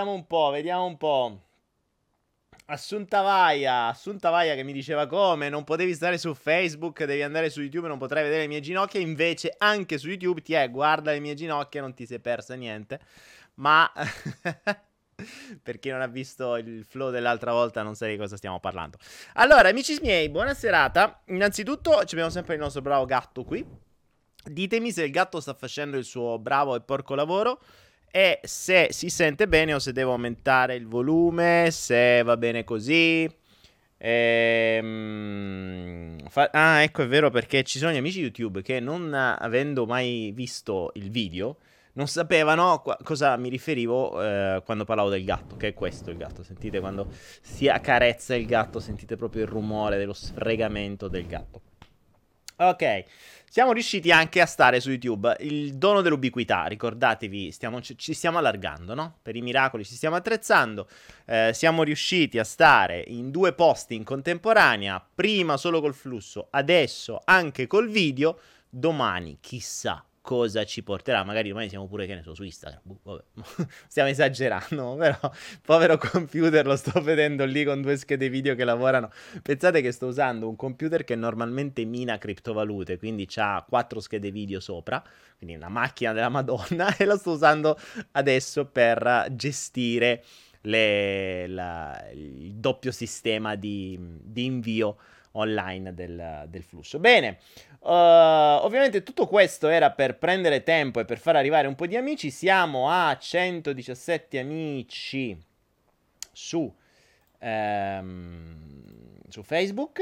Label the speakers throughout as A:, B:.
A: vediamo un po', vediamo un po'. Assunta Vaia, Assunta Vaia che mi diceva come non potevi stare su Facebook, devi andare su YouTube, non potrai vedere le mie ginocchia, invece anche su YouTube ti è guarda le mie ginocchia, non ti sei persa niente. Ma per chi non ha visto il flow dell'altra volta non sa di cosa stiamo parlando. Allora, amici miei, buona serata. Innanzitutto abbiamo sempre il nostro bravo gatto qui. Ditemi se il gatto sta facendo il suo bravo e porco lavoro e se si sente bene o se devo aumentare il volume, se va bene così. Ehm, fa- ah, ecco, è vero perché ci sono gli amici YouTube che non avendo mai visto il video non sapevano a cosa mi riferivo eh, quando parlavo del gatto, che è questo il gatto. Sentite quando si accarezza il gatto, sentite proprio il rumore dello sfregamento del gatto. Ok, siamo riusciti anche a stare su YouTube. Il dono dell'ubiquità, ricordatevi, stiamo, ci stiamo allargando, no? Per i miracoli ci stiamo attrezzando. Eh, siamo riusciti a stare in due posti in contemporanea, prima solo col flusso, adesso anche col video. Domani, chissà cosa ci porterà. Magari domani siamo pure, che ne so, su Instagram. Boh, Stiamo esagerando, però povero computer lo sto vedendo lì con due schede video che lavorano. Pensate che sto usando un computer che normalmente mina criptovalute, quindi ha quattro schede video sopra, quindi una macchina della Madonna, e lo sto usando adesso per gestire le, la, il doppio sistema di, di invio online del, del flusso. Bene, uh, ovviamente tutto questo era per prendere tempo e per far arrivare un po' di amici. Siamo a 117 amici su, um, su Facebook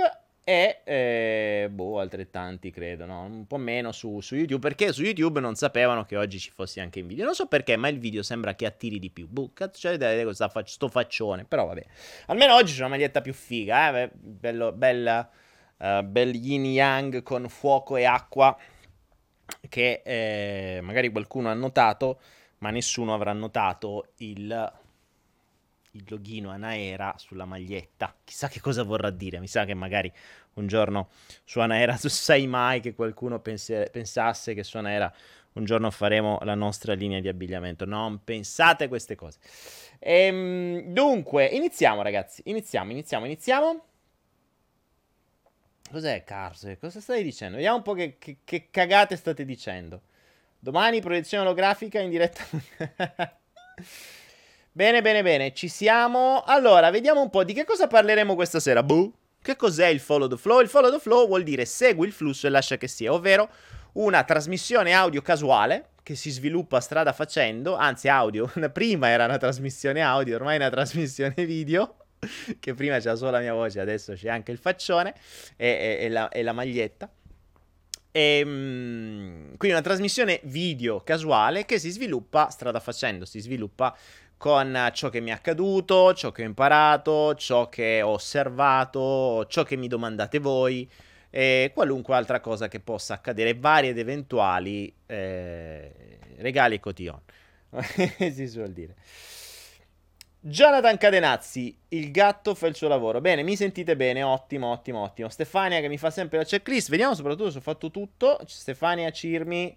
A: e eh, boh, altrettanti credo, no? Un po' meno su, su, YouTube, perché su YouTube non sapevano che oggi ci fossi anche in video. Non so perché, ma il video sembra che attiri di più. Boh, cazzo, c'è da vedere faccio, sto faccione, però vabbè. Almeno oggi c'è una maglietta più figa, eh? Bello, bella, uh, bel yin yang con fuoco e acqua, che eh, magari qualcuno ha notato, ma nessuno avrà notato il il loghino Anaera sulla maglietta. Chissà che cosa vorrà dire. Mi sa che magari un giorno su Anaera, tu sai mai che qualcuno pense- pensasse che su Anaera un giorno faremo la nostra linea di abbigliamento. Non pensate queste cose. Ehm, dunque, iniziamo ragazzi. Iniziamo, iniziamo, iniziamo. Cos'è Cars? Cosa stai dicendo? Vediamo un po' che, che, che cagate state dicendo. Domani proiezione olografica in diretta. Bene, bene, bene, ci siamo. Allora, vediamo un po' di che cosa parleremo questa sera. Buh. Che cos'è il follow the flow? Il follow the flow vuol dire segui il flusso e lascia che sia, ovvero una trasmissione audio casuale che si sviluppa strada facendo, anzi audio, prima era una trasmissione audio, ormai è una trasmissione video, che prima c'era solo la mia voce, adesso c'è anche il faccione e, e, e, la, e la, maglietta. Ehm, quindi una trasmissione video casuale che si sviluppa strada facendo, si sviluppa con ciò che mi è accaduto, ciò che ho imparato, ciò che ho osservato, ciò che mi domandate voi e qualunque altra cosa che possa accadere, vari ed eventuali eh, regali cotillon. si suol dire. Jonathan Cadenazzi, il gatto fa il suo lavoro. Bene, mi sentite bene? Ottimo, ottimo, ottimo. Stefania che mi fa sempre la checklist. Vediamo soprattutto se ho fatto tutto. Stefania Cirmi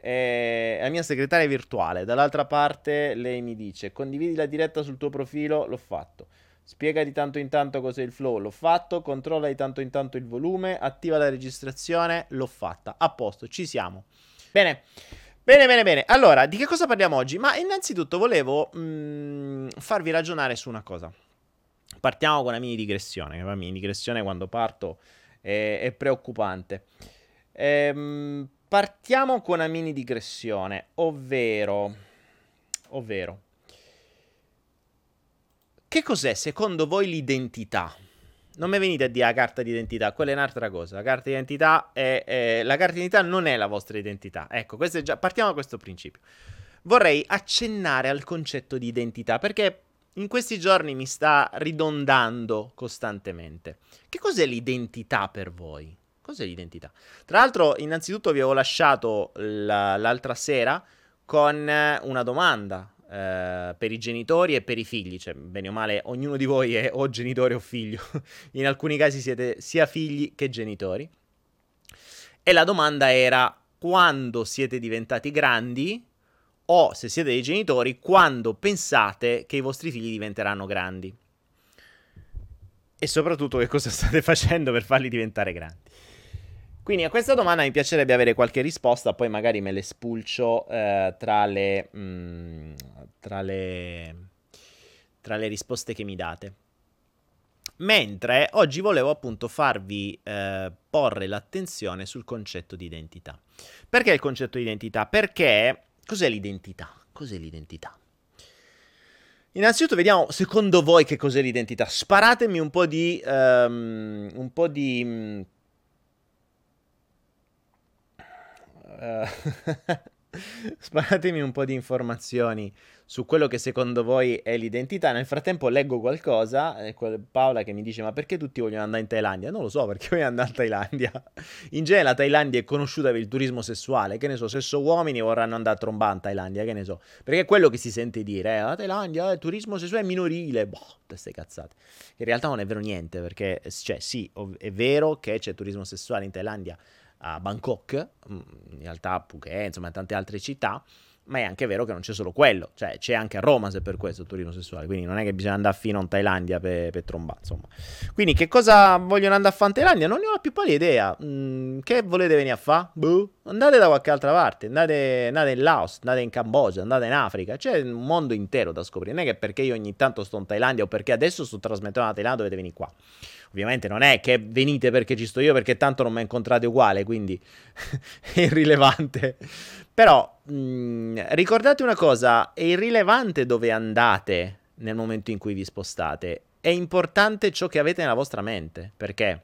A: è la mia segretaria virtuale. Dall'altra parte lei mi dice condividi la diretta sul tuo profilo, l'ho fatto. Spiega di tanto in tanto cos'è il flow, l'ho fatto. Controlla di tanto in tanto il volume, attiva la registrazione, l'ho fatta. A posto, ci siamo. Bene. Bene, bene, bene. Allora, di che cosa parliamo oggi? Ma innanzitutto volevo mh, mm, farvi ragionare su una cosa. Partiamo con una mini digressione. La mini digressione quando parto è, è preoccupante. Ehm, Partiamo con una mini digressione, ovvero, ovvero, che cos'è secondo voi l'identità? Non mi venite a dire la carta d'identità, quella è un'altra cosa. La carta d'identità, è, è, la carta d'identità non è la vostra identità. Ecco, già, partiamo da questo principio. Vorrei accennare al concetto di identità perché in questi giorni mi sta ridondando costantemente. Che cos'è l'identità per voi? Cos'è l'identità? Tra l'altro, innanzitutto vi avevo lasciato la, l'altra sera con una domanda eh, per i genitori e per i figli. Cioè, bene o male, ognuno di voi è o genitore o figlio. In alcuni casi siete sia figli che genitori. E la domanda era: quando siete diventati grandi, o se siete dei genitori quando pensate che i vostri figli diventeranno grandi. E soprattutto che cosa state facendo per farli diventare grandi. Quindi a questa domanda mi piacerebbe avere qualche risposta, poi magari me le spulcio eh, tra, le, mh, mm, tra, le, tra le risposte che mi date. Mentre oggi volevo appunto farvi eh, porre l'attenzione sul concetto di identità. Perché il concetto di identità? Perché cos'è l'identità? Cos'è l'identità? Innanzitutto vediamo secondo voi che cos'è l'identità. Sparatemi un po' di... Um, un po' di mm, Uh, sparatemi un po' di informazioni su quello che secondo voi è l'identità. Nel frattempo leggo qualcosa, eh, Paola che mi dice ma perché tutti vogliono andare in Thailandia? Non lo so perché voglio andare in Thailandia. In genere la Thailandia è conosciuta per il turismo sessuale, che ne so, sesso uomini vorranno andare a trombare in Thailandia, che ne so. Perché è quello che si sente dire, eh, la Thailandia è eh, turismo sessuale minorile, boh, queste cazzate. In realtà non è vero niente, perché, cioè sì, è vero che c'è turismo sessuale in Thailandia, a Bangkok, mm, in realtà Phuket, insomma tante altre città, ma è anche vero che non c'è solo quello, cioè c'è anche a Roma se per questo turismo sessuale, quindi non è che bisogna andare fino in Thailandia per, per trombare, insomma. Quindi che cosa vogliono andare a fare in Thailandia? Non ne ho la più pallida idea. Mm, che volete venire a fare? Boh. Andate da qualche altra parte, andate, andate, in Laos, andate in Cambogia, andate in Africa, c'è un mondo intero da scoprire, non è che perché io ogni tanto sto in Thailandia o perché adesso sto trasmettendo la Thailandia dovete venire qua. Ovviamente non è che venite perché ci sto io, perché tanto non mi incontrate uguale, quindi è irrilevante. Però mh, mm, ricordate una cosa, è irrilevante dove andate nel momento in cui vi spostate, è importante ciò che avete nella vostra mente, perché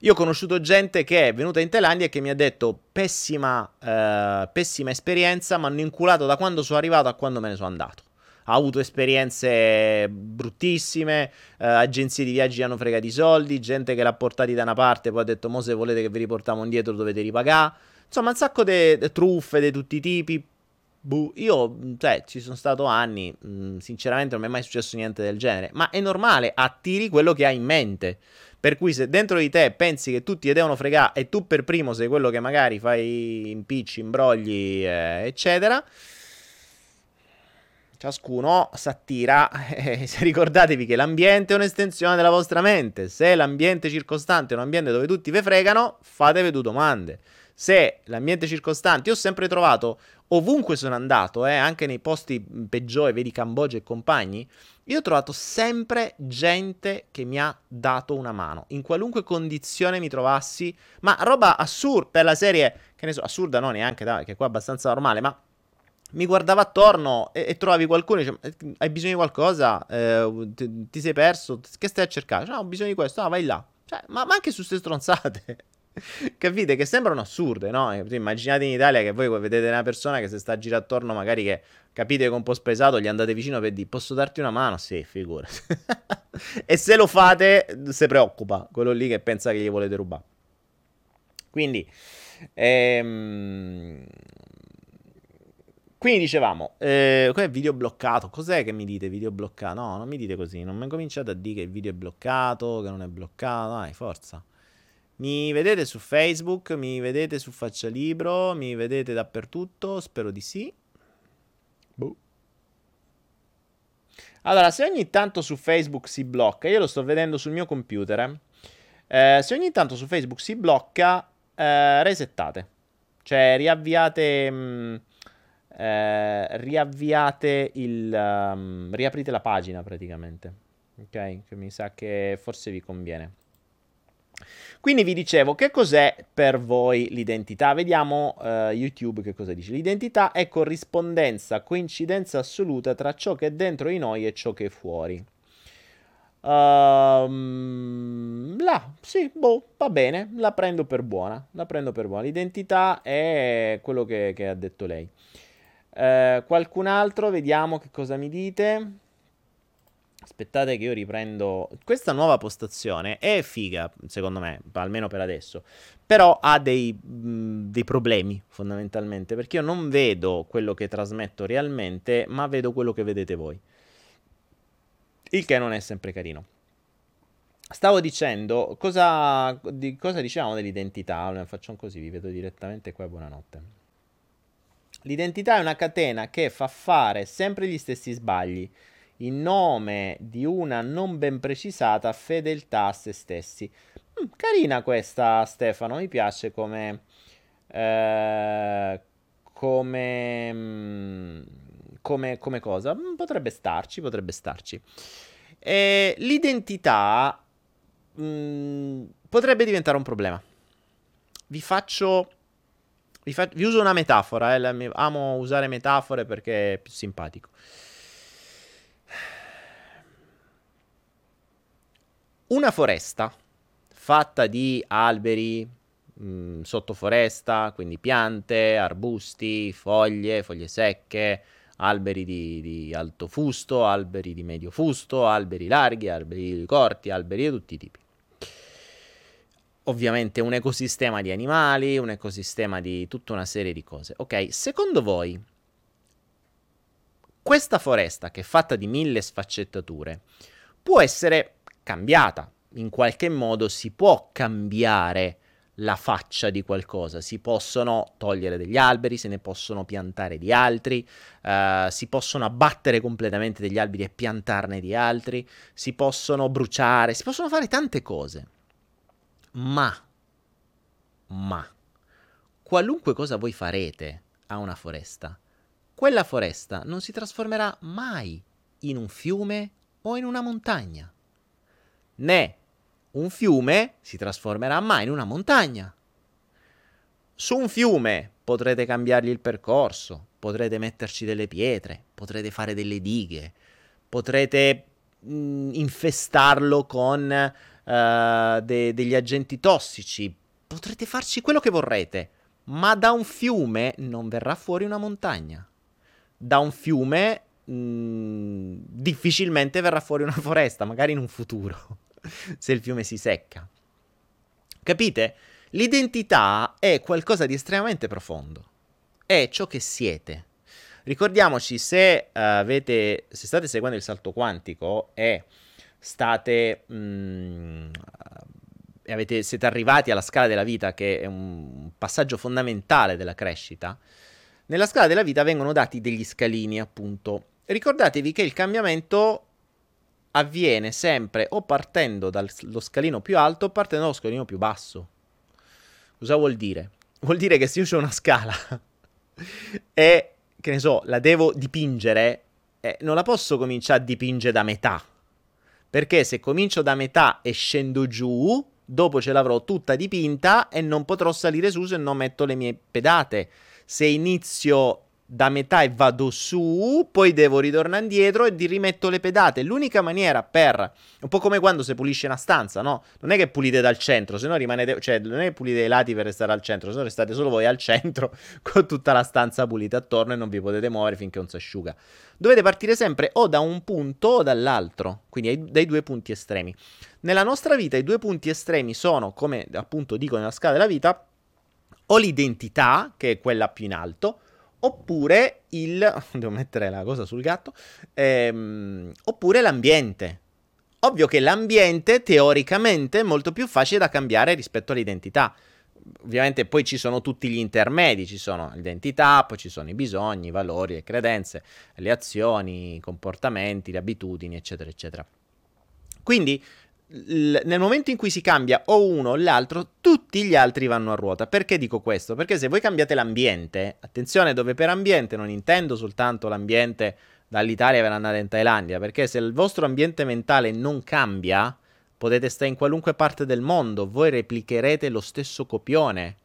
A: io ho conosciuto gente che è venuta in Thailandia e che mi ha detto pessima, eh, pessima esperienza, mi hanno inculato da quando sono arrivato a quando me ne sono andato ha avuto esperienze bruttissime, eh, agenzie di viaggi hanno fregato i soldi, gente che l'ha portati da una parte poi ha detto mo se volete che vi riportiamo indietro dovete ripagare. Insomma, un sacco di truffe di tutti i tipi. Buh, io, cioè, ci sono stato anni, mh, sinceramente non mi è mai successo niente del genere, ma è normale, attiri quello che hai in mente. Per cui se dentro di te pensi che tutti ti devono fregare e tu per primo sei quello che magari fai impicci, imbrogli, eh, eccetera, Ciascuno s'attira. Eh, ricordatevi che l'ambiente è un'estensione della vostra mente. Se l'ambiente circostante è un ambiente dove tutti vi fregano, fatevi due domande. Se l'ambiente circostante, io ho sempre trovato, ovunque sono andato, eh, anche nei posti peggiori, vedi Cambogia e compagni, io ho trovato sempre gente che mi ha dato una mano, in qualunque condizione mi trovassi, ma roba assurda, per la serie, che ne so, assurda no neanche, dai, che qua è abbastanza normale, ma mi guardava attorno e, e trovavi qualcuno dice, hai bisogno di qualcosa? Eh, ti, ti, sei perso? Che stai a cercare? No, ho bisogno di questo. Ah, vai là. Cioè, ma, ma, anche su queste stronzate. Capite? Che sembrano assurde, no? Immaginate in Italia che voi vedete una persona che si sta a girare attorno, magari che capite che è un po' spesato, gli andate vicino per dire, posso darti una mano? Sì, figurati. e se lo fate, si preoccupa. Quello lì che pensa che gli volete rubare. Quindi... Ehm, quindi dicevamo, eh, è video bloccato. Cos'è che mi dite video bloccato? No, non mi dite così. Non mi cominciate a dire che il video è bloccato, che non è bloccato. Dai, forza. Mi vedete su Facebook, mi vedete su Faccia Libro, mi vedete dappertutto. Spero di sì. Boh. Allora, se ogni tanto su Facebook si blocca, io lo sto vedendo sul mio computer. Eh. Eh, se ogni tanto su Facebook si blocca, eh, resettate. Cioè, riavviate. Mh, mm, eh, riavviate il... Um, riaprite la pagina praticamente. Ok? Che mi sa che forse vi conviene. Quindi vi dicevo, che cos'è per voi l'identità? Vediamo uh, YouTube che cosa dice. L'identità è corrispondenza, coincidenza assoluta tra ciò che è dentro di noi e ciò che è fuori. Um, là, sì, boh, va bene, la prendo per buona. La prendo per buona. L'identità è quello che, che ha detto lei. Eh, qualcun altro, vediamo che cosa mi dite. Aspettate che io riprendo. Questa nuova postazione è figa, secondo me, almeno per adesso. Però ha dei, mh, mm, dei, problemi, fondamentalmente, perché io non vedo quello che trasmetto realmente, ma vedo quello che vedete voi. Il che non è sempre carino. Stavo dicendo, cosa, di, cosa dicevamo dell'identità? Allora, facciamo così, vi vedo direttamente qua, buonanotte. L'identità è una catena che fa fare sempre gli stessi sbagli in nome di una non ben precisata fedeltà a se stessi. Mm, carina questa, Stefano, mi piace come... Eh, come, mm, come, come cosa? Mm, potrebbe starci, potrebbe starci. E l'identità mh, potrebbe diventare un problema. Vi faccio, vi, fa, vi uso una metafora, eh, amo usare metafore perché è più simpatico. Una foresta fatta di alberi, mm, sottoforesta, quindi piante, arbusti, foglie, foglie secche, alberi di, di, alto fusto, alberi di medio fusto, alberi larghi, alberi corti, alberi di tutti i tipi. Ovviamente un ecosistema di animali, un ecosistema di tutta una serie di cose. Ok, secondo voi questa foresta che è fatta di mille sfaccettature può essere cambiata, in qualche modo si può cambiare la faccia di qualcosa, si possono togliere degli alberi, se ne possono piantare di altri, uh, si possono abbattere completamente degli alberi e piantarne di altri, si possono bruciare, si possono fare tante cose. Ma, ma, qualunque cosa voi farete a una foresta, quella foresta non si trasformerà mai in un fiume o in una montagna, né un fiume si trasformerà mai in una montagna. Su un fiume potrete cambiargli il percorso, potrete metterci delle pietre, potrete fare delle dighe, potrete mh, infestarlo con uh, de- degli agenti tossici, potrete farci quello che vorrete, ma da un fiume non verrà fuori una montagna. Da un fiume mh, mm, difficilmente verrà fuori una foresta, magari in un futuro. se il fiume si secca. Capite? L'identità è qualcosa di estremamente profondo. È ciò che siete. Ricordiamoci, se, uh, avete, se state seguendo il salto quantico e state... Mm, e avete, siete arrivati alla scala della vita, che è un passaggio fondamentale della crescita, nella scala della vita vengono dati degli scalini, appunto. Ricordatevi che il cambiamento avviene sempre o partendo dallo scalino più alto o partendo dallo scalino più basso. Cosa vuol dire? Vuol dire che se io ho una scala e, che ne so, la devo dipingere, eh, non la posso cominciare a dipingere da metà. Perché se comincio da metà e scendo giù, dopo ce l'avrò tutta dipinta e non potrò salire su se non metto le mie pedate. Se inizio da metà e vado su, poi devo ritornare indietro e di rimetto le pedate. L'unica maniera per un po' come quando si pulisce una stanza, no? Non è che pulite dal centro, se no rimanete, cioè non è che pulite i lati per restare al centro, se no restate solo voi al centro con tutta la stanza pulita attorno e non vi potete muovere finché non si asciuga. Dovete partire sempre o da un punto o dall'altro, quindi dai due punti estremi. Nella nostra vita i due punti estremi sono, come appunto dico nella scala della vita, o l'identità, che è quella più in alto, oppure il... devo mettere la cosa sul gatto, ehm, oppure l'ambiente. Ovvio che l'ambiente teoricamente è molto più facile da cambiare rispetto all'identità. Ovviamente poi ci sono tutti gli intermedi, ci sono l'identità, poi ci sono i bisogni, i valori, le credenze, le azioni, i comportamenti, le abitudini, eccetera, eccetera. Quindi nel momento in cui si cambia o uno o l'altro, tutti gli altri vanno a ruota. Perché dico questo? Perché se voi cambiate l'ambiente, attenzione dove per ambiente non intendo soltanto l'ambiente dall'Italia per andare in Thailandia, perché se il vostro ambiente mentale non cambia, potete stare in qualunque parte del mondo, voi replicherete lo stesso copione.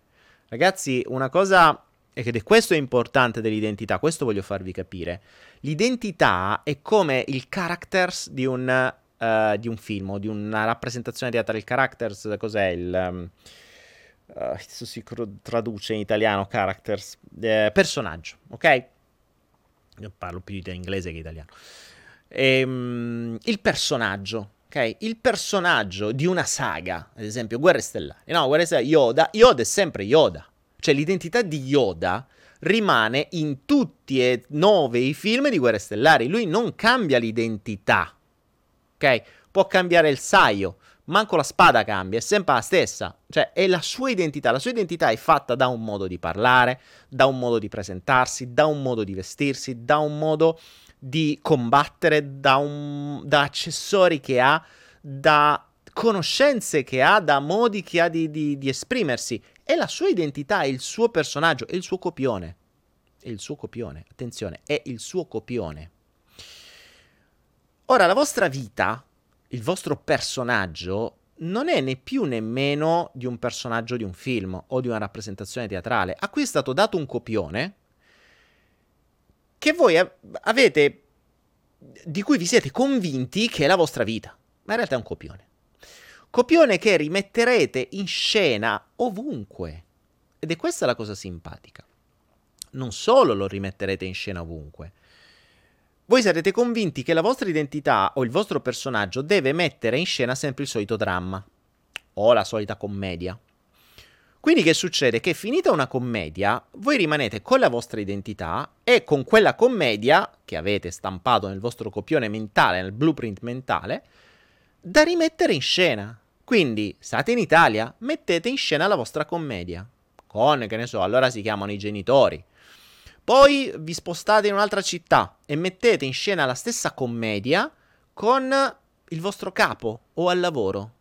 A: Ragazzi, una cosa ed è questo è importante dell'identità, questo voglio farvi capire. L'identità è come il characters di un uh, di un film o di una rappresentazione teatrale. Il characters, cos'è il... Um, uh, si traduce in italiano characters, eh, personaggio, ok? Io parlo più di inglese che italiano. Ehm, il personaggio, ok? Il personaggio di una saga, ad esempio Guerre Stellari, no, Guerre Stellari, Yoda, Yoda è sempre Yoda. Cioè l'identità di Yoda rimane in tutti e nove i film di Guerre Stellari. Lui non cambia l'identità ok? Può cambiare il saio, Manco la spada cambia, è sempre la stessa. Cioè, è la sua identità. La sua identità è fatta da un modo di parlare, da un modo di presentarsi, da un modo di vestirsi, da un modo di combattere, da, un, da accessori che ha, da conoscenze che ha, da modi che ha di, di, di esprimersi. È la sua identità, è il suo personaggio, è il suo copione. È il suo copione, attenzione, è il suo copione. Ora, la vostra vita, il vostro personaggio, non è né più né meno di un personaggio di un film o di una rappresentazione teatrale, a cui è stato dato un copione che voi avete, di cui vi siete convinti che è la vostra vita, ma in realtà è un copione. Copione che rimetterete in scena ovunque. Ed è questa la cosa simpatica. Non solo lo rimetterete in scena ovunque, voi sarete convinti che la vostra identità o il vostro personaggio deve mettere in scena sempre il solito dramma o la solita commedia. Quindi che succede? Che finita una commedia, voi rimanete con la vostra identità e con quella commedia che avete stampato nel vostro copione mentale, nel blueprint mentale, da rimettere in scena. Quindi, state in Italia, mettete in scena la vostra commedia. Con, che ne so, allora si chiamano i genitori. Poi vi spostate in un'altra città e mettete in scena la stessa commedia con il vostro capo o al lavoro.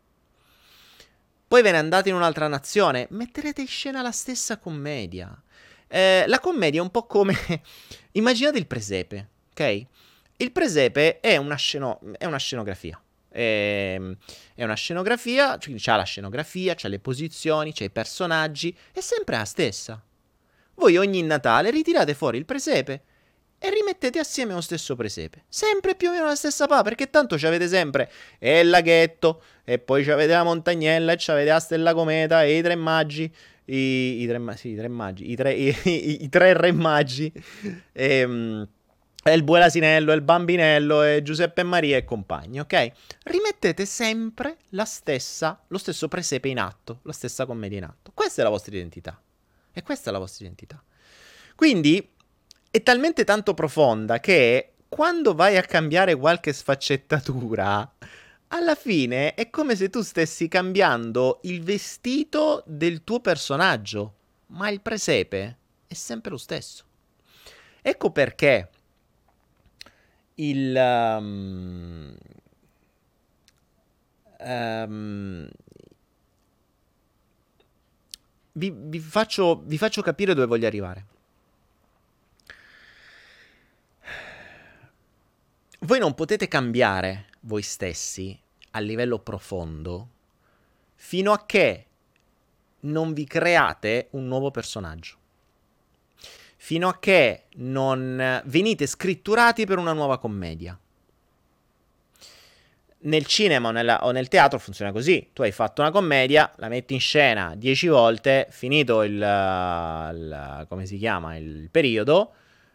A: Poi ve ne andate in un'altra nazione, metterete in scena la stessa commedia. Eh, la commedia è un po' come... Immaginate il presepe, ok? Il presepe è una, sceno... è una scenografia. È, ehm, è una scenografia, cioè c'ha la scenografia, c'ha le posizioni, c'ha i personaggi, è sempre la stessa. Voi ogni Natale ritirate fuori il presepe e rimettete assieme lo stesso presepe. Sempre più o meno la stessa pa, perché tanto ci avete sempre e il laghetto, e poi ci avete la montagnella, e ci avete la stella cometa, e i tre maggi, i, i, tre, sì, i tre maggi, i tre, i, tre re maggi, e, um, e il bue l'asinello, il bambinello, e Giuseppe e Maria e compagni, ok? Rimettete sempre stessa, lo stesso presepe in atto, la stessa commedia in atto. Questa è la vostra identità. E questa è la vostra identità. Quindi è talmente tanto profonda che quando vai a cambiare qualche sfaccettatura, alla fine è come se tu stessi cambiando il vestito del tuo personaggio, ma il presepe è sempre lo stesso. Ecco perché il... Um, um, vi, vi, faccio, vi faccio capire dove voglio arrivare. Voi non potete cambiare voi stessi a livello profondo fino a che non vi create un nuovo personaggio. Fino a che non venite scritturati per una nuova commedia nel cinema o, nella, o, nel teatro funziona così. Tu hai fatto una commedia, la metti in scena dieci volte, finito il, il come si chiama, il periodo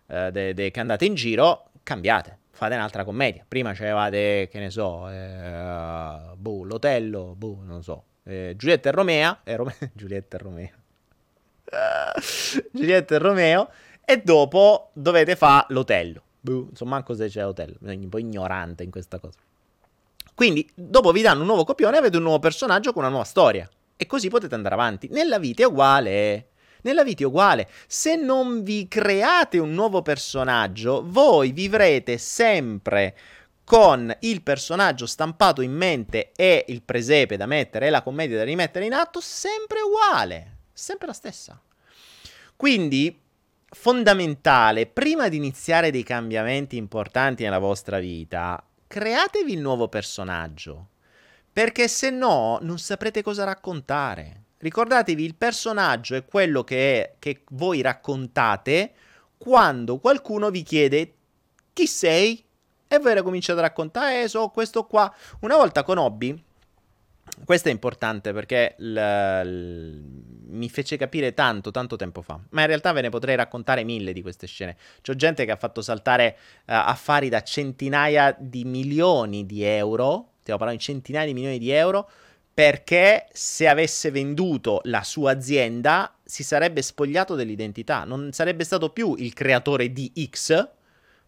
A: eh, de, de, che andate in giro, cambiate, fate un'altra commedia. Prima c'avevate, che ne so, eh, boh, l'Otello, boh, non so, eh, Giulietta e Romea, eh, Rome- Giulietta e Romeo. Giulietta e Romeo, e dopo dovete fare l'Otello. Boh, insomma, se c'è l'Otello, un po' ignorante in questa cosa. Quindi, dopo vi danno un nuovo copione, avete un nuovo personaggio con una nuova storia. E così potete andare avanti. Nella vita è uguale. Nella vita è uguale. Se non vi create un nuovo personaggio, voi vivrete sempre con il personaggio stampato in mente e il presepe da mettere e la commedia da rimettere in atto, sempre uguale. Sempre la stessa. Quindi, fondamentale, prima di iniziare dei cambiamenti importanti nella vostra vita, createvi il nuovo personaggio. Perché se no non saprete cosa raccontare. Ricordatevi, il personaggio è quello che, è, che voi raccontate quando qualcuno vi chiede chi sei e voi cominciate a raccontare, eh, so questo qua. Una volta con Hobby, questo è importante perché l, l, mi fece capire tanto, tanto tempo fa. Ma in realtà ve ne potrei raccontare mille di queste scene. C'ho gente che ha fatto saltare uh, affari da centinaia di milioni di euro. Stiamo parlando di centinaia di milioni di euro. Perché se avesse venduto la sua azienda si sarebbe spogliato dell'identità. Non sarebbe stato più il creatore di X,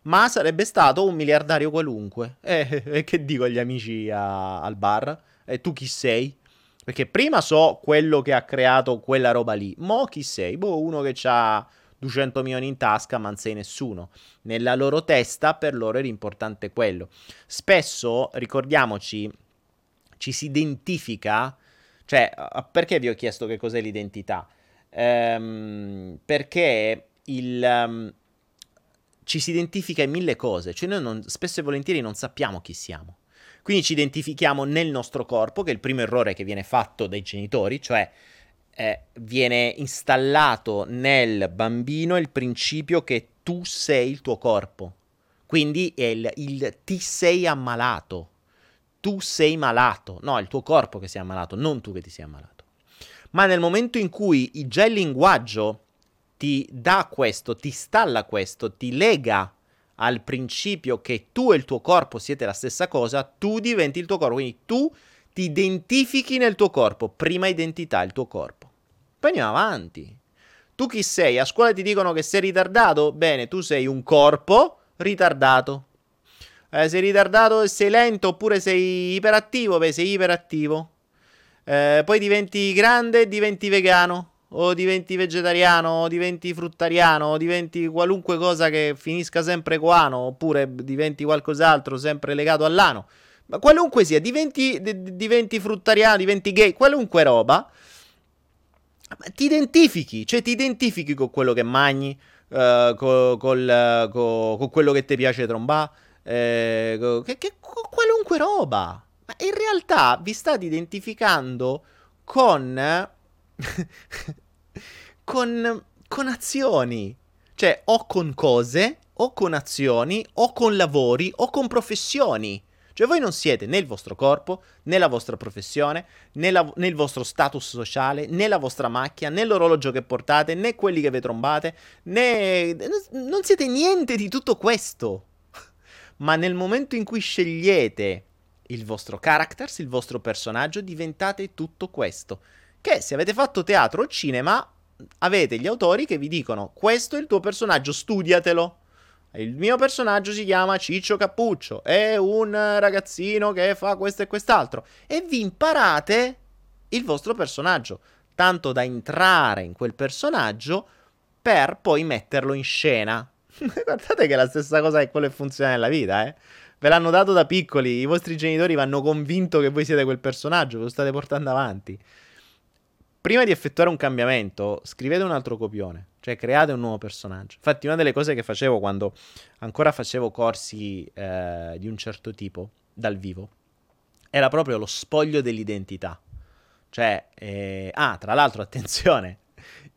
A: ma sarebbe stato un miliardario qualunque. E eh, eh, che dico agli amici a, al bar? E tu chi sei? Perché prima so quello che ha creato quella roba lì. Mo chi sei? Boh, uno che ha 200 milioni in tasca, ma non sei nessuno. Nella loro testa, per loro era importante quello. Spesso, ricordiamoci, ci si identifica. Cioè, perché vi ho chiesto che cos'è l'identità? Ehm, perché il, um, ci si identifica in mille cose. Cioè, noi non, spesso e volentieri non sappiamo chi siamo. Quindi ci identifichiamo nel nostro corpo, che è il primo errore che viene fatto dai genitori, cioè eh, viene installato nel bambino il principio che tu sei il tuo corpo. Quindi è il, il ti sei ammalato. Tu sei malato. No, è il tuo corpo che è ammalato, non tu che ti sei ammalato. Ma nel momento in cui già il linguaggio ti dà questo, ti installa questo, ti lega al principio che tu e il tuo corpo siete la stessa cosa, tu diventi il tuo corpo. Quindi tu ti identifichi nel tuo corpo. Prima identità, il tuo corpo. Poi andiamo avanti. Tu chi sei? A scuola ti dicono che sei ritardato? Bene, tu sei un corpo ritardato. Eh, sei ritardato e sei lento oppure sei iperattivo? Beh, sei iperattivo. Eh, poi diventi grande e diventi vegano o diventi vegetariano, o diventi fruttariano, o diventi qualunque cosa che finisca sempre con ano, oppure diventi qualcos'altro sempre legato all'ano. Ma qualunque sia, diventi, d- diventi fruttariano, diventi gay, qualunque roba, ti identifichi, cioè ti identifichi con quello che mangi, uh, co- col, co- con quello che ti piace trombare, eh, co- che, che, con qualunque roba. Ma in realtà vi state identificando con con, con azioni. Cioè, o con cose, o con azioni, o con lavori, o con professioni. Cioè voi non siete né il vostro corpo, né la vostra professione, né, la, né, il vostro status sociale, né la vostra macchina, né l'orologio che portate, né quelli che vi trombate, né... Non siete niente di tutto questo. Ma nel momento in cui scegliete il vostro characters, il vostro personaggio, diventate tutto questo. Che se avete fatto teatro o cinema, avete gli autori che vi dicono questo è il tuo personaggio, studiatelo. Il mio personaggio si chiama Ciccio Cappuccio, è un ragazzino che fa questo e quest'altro e vi imparate il vostro personaggio, tanto da entrare in quel personaggio per poi metterlo in scena. Guardate che è la stessa cosa che quello che funziona nella vita, eh. Ve l'hanno dato da piccoli, i vostri genitori vi hanno convinto che voi siete quel personaggio, ve lo state portando avanti. Prima di effettuare un cambiamento, scrivete un altro copione, cioè create un nuovo personaggio. Infatti, una delle cose che facevo quando ancora facevo corsi eh, di un certo tipo dal vivo era proprio lo spoglio dell'identità. Cioè, eh, ah, tra l'altro, attenzione,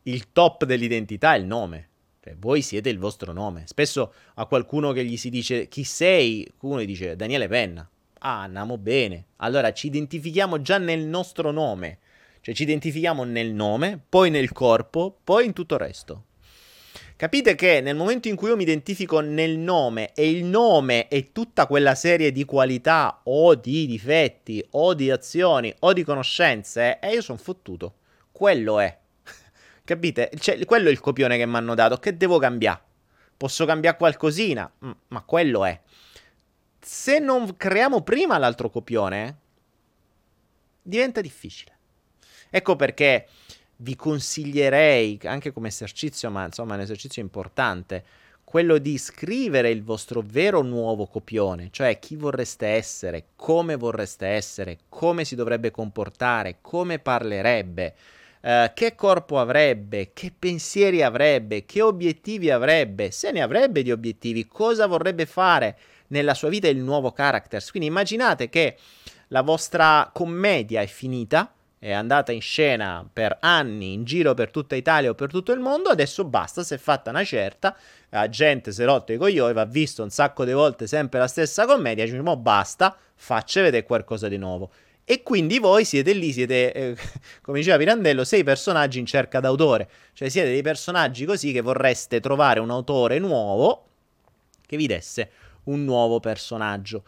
A: il top dell'identità è il nome. Cioè, voi siete il vostro nome. Spesso a qualcuno che gli si dice chi sei, uno gli dice Daniele Penna. Ah, andiamo bene. Allora ci identifichiamo già nel nostro nome. Cioè ci identifichiamo nel nome, poi nel corpo, poi in tutto il resto. Capite che nel momento in cui io mi identifico nel nome e il nome è tutta quella serie di qualità o di difetti o di azioni o di conoscenze, e eh, io sono fottuto. Quello è. Capite? Cioè, quello è il copione che mi hanno dato. Che devo cambiare? Posso cambiare qualcosina, mm, ma quello è. Se non creiamo prima l'altro copione, diventa difficile. Ecco perché vi consiglierei, anche come esercizio, ma insomma è un esercizio importante, quello di scrivere il vostro vero nuovo copione, cioè chi vorreste essere, come vorreste essere, come si dovrebbe comportare, come parlerebbe, eh, che corpo avrebbe, che pensieri avrebbe, che obiettivi avrebbe, se ne avrebbe di obiettivi, cosa vorrebbe fare nella sua vita il nuovo characters. Quindi immaginate che la vostra commedia è finita, è andata in scena per anni in giro per tutta Italia o per tutto il mondo, adesso basta, si è fatta una certa, la gente si è rotta i coglioni, va visto un sacco di volte sempre la stessa commedia, dice, mo basta, faccia vedere qualcosa di nuovo. E quindi voi siete lì, siete, eh, come diceva Pirandello, sei personaggi in cerca d'autore, cioè siete dei personaggi così che vorreste trovare un autore nuovo che vi desse un nuovo personaggio.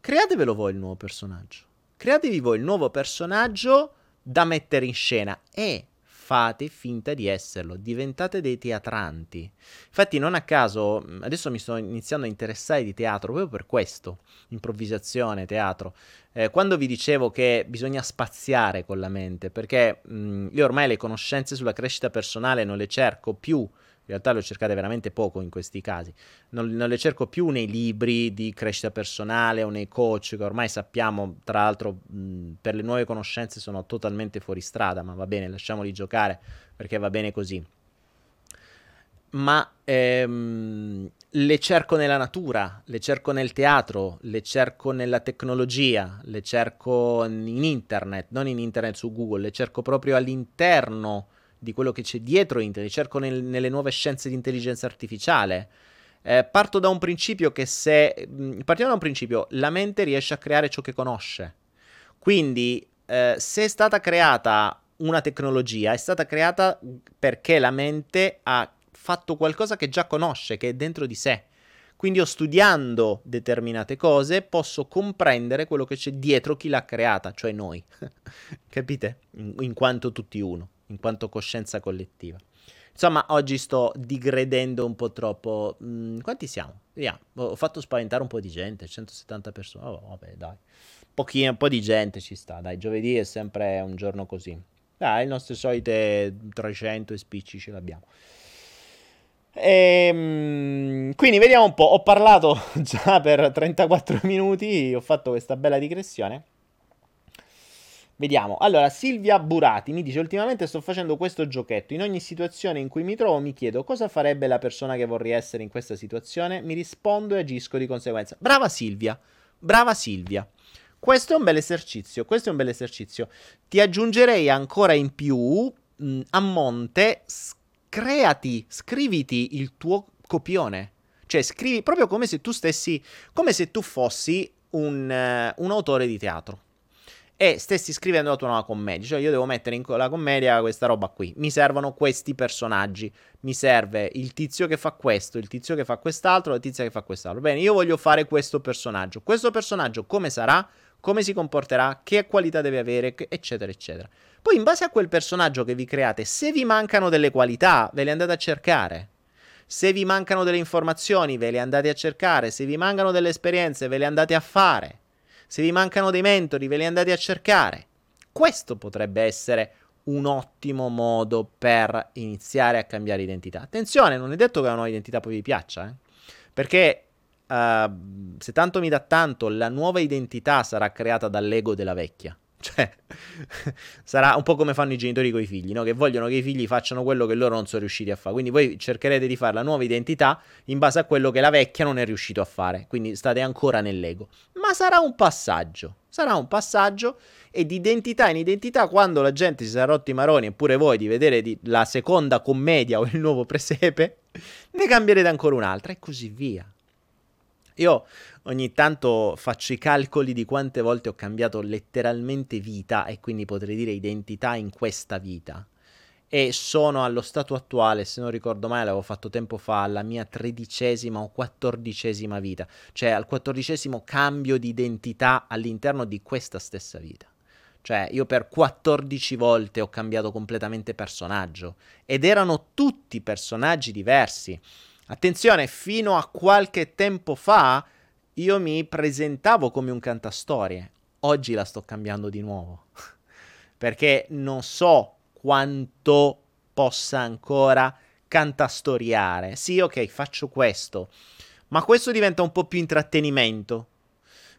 A: Createvelo voi il nuovo personaggio. Createvi voi il nuovo personaggio da mettere in scena e fate finta di esserlo, diventate dei teatranti. Infatti non a caso, adesso mi sto iniziando a interessare di teatro proprio per questo, improvvisazione, teatro. Eh, quando vi dicevo che bisogna spaziare con la mente, perché mh, io ormai le conoscenze sulla crescita personale non le cerco più realtà le ho cercate veramente poco in questi casi. Non, non, le cerco più nei libri di crescita personale o nei coach, che ormai sappiamo, tra l'altro, mh, per le nuove conoscenze sono totalmente fuori strada, ma va bene, lasciamoli giocare perché va bene così. Ma ehm, le cerco nella natura, le cerco nel teatro, le cerco nella tecnologia, le cerco in internet, non in internet su Google, le cerco proprio all'interno di quello che c'è dietro internet, cerco nel, nelle nuove scienze di intelligenza artificiale. Eh, parto da un principio che se... Mm, partiamo da un principio, la mente riesce a creare ciò che conosce. Quindi, eh, se è stata creata una tecnologia, è stata creata perché la mente ha fatto qualcosa che già conosce, che è dentro di sé. Quindi io studiando determinate cose posso comprendere quello che c'è dietro chi l'ha creata, cioè noi. Capite? In, in quanto tutti uno in quanto coscienza collettiva. Insomma, oggi sto digredendo un po' troppo. Mm, quanti siamo? Vediamo. Ho fatto spaventare un po' di gente, 170 persone. Oh, vabbè, dai. Pochino, un po' di gente ci sta, dai. Giovedì è sempre un giorno così. Dai, le nostre solite 300 e spicci ce l'abbiamo. Ehm, quindi vediamo un po'. Ho parlato già per 34 minuti, ho fatto questa bella digressione. Vediamo. Allora, Silvia Burati mi dice: Ultimamente sto facendo questo giochetto. In ogni situazione in cui mi trovo, mi chiedo cosa farebbe la persona che vorrei essere in questa situazione. Mi rispondo e agisco di conseguenza. Brava Silvia. Brava Silvia. Questo è un bel esercizio. Questo è un bel esercizio. Ti aggiungerei ancora in più mh, a monte. Creati, scriviti il tuo copione. Cioè, scrivi proprio come se tu stessi. Come se tu fossi un, uh, un autore di teatro e stessi scrivendo la tua nuova commedia. Cioè, io devo mettere in la commedia questa roba qui. Mi servono questi personaggi. Mi serve il tizio che fa questo, il tizio che fa quest'altro, la tizia che fa quest'altro. Bene, io voglio fare questo personaggio. Questo personaggio come sarà? Come si comporterà? Che qualità deve avere? Eccetera, eccetera. Poi, in base a quel personaggio che vi create, se vi mancano delle qualità, ve le andate a cercare. Se vi mancano delle informazioni, ve le andate a cercare. Se vi mancano delle esperienze, ve le andate a fare. Se vi mancano dei mentori, ve li andate a cercare. Questo potrebbe essere un ottimo modo per iniziare a cambiare identità. Attenzione, non è detto che la nuova identità poi vi piaccia, eh? perché uh, se tanto mi dà tanto, la nuova identità sarà creata dall'ego della vecchia. Cioè, sarà un po' come fanno i genitori con i figli, no? che vogliono che i figli facciano quello che loro non sono riusciti a fare. Quindi voi cercherete di fare la nuova identità in base a quello che la vecchia non è riuscito a fare. Quindi state ancora nell'ego. Ma sarà un passaggio. Sarà un passaggio e di identità in identità, quando la gente si sarà rotti i maroni, eppure voi di vedere di, la seconda commedia o il nuovo presepe, ne cambierete ancora un'altra e così via. Io ogni tanto faccio i calcoli di quante volte ho cambiato letteralmente vita e quindi potrei dire identità in questa vita. E sono allo stato attuale, se non ricordo male, l'avevo fatto tempo fa, alla mia tredicesima o quattordicesima vita, cioè al quattordicesimo cambio di identità all'interno di questa stessa vita. Cioè, io per 14 volte ho cambiato completamente personaggio ed erano tutti personaggi diversi. Attenzione, fino a qualche tempo fa io mi presentavo come un cantastorie. Oggi la sto cambiando di nuovo. Perché non so quanto possa ancora cantastoriare. Sì, ok, faccio questo. Ma questo diventa un po' più intrattenimento.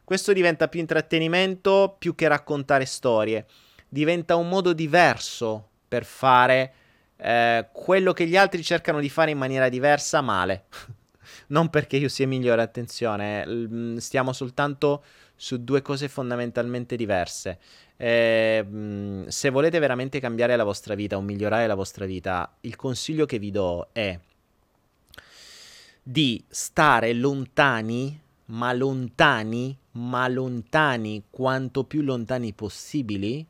A: Questo diventa più intrattenimento più che raccontare storie. Diventa un modo diverso per fare eh, quello che gli altri cercano di fare in maniera diversa male. non perché io sia migliore, attenzione, mm, stiamo soltanto su due cose fondamentalmente diverse. Eh, se volete veramente cambiare la vostra vita o migliorare la vostra vita, il consiglio che vi do è di stare lontani, ma lontani, ma lontani quanto più lontani possibili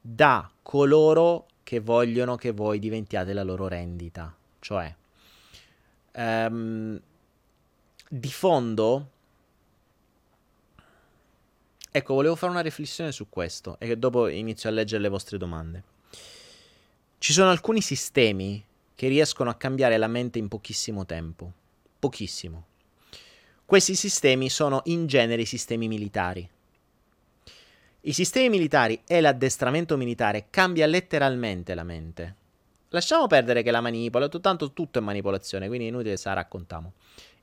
A: da coloro che vogliono che voi diventiate la loro rendita. Cioè, um, di fondo, ecco, volevo fare una riflessione su questo e dopo inizio a leggere le vostre domande. Ci sono alcuni sistemi che riescono a cambiare la mente in pochissimo tempo. Pochissimo. Questi sistemi sono in genere i sistemi militari. I sistemi militari e l'addestramento militare cambia letteralmente la mente. Lasciamo perdere che la manipola, tanto tutto è manipolazione, quindi inutile se la raccontiamo.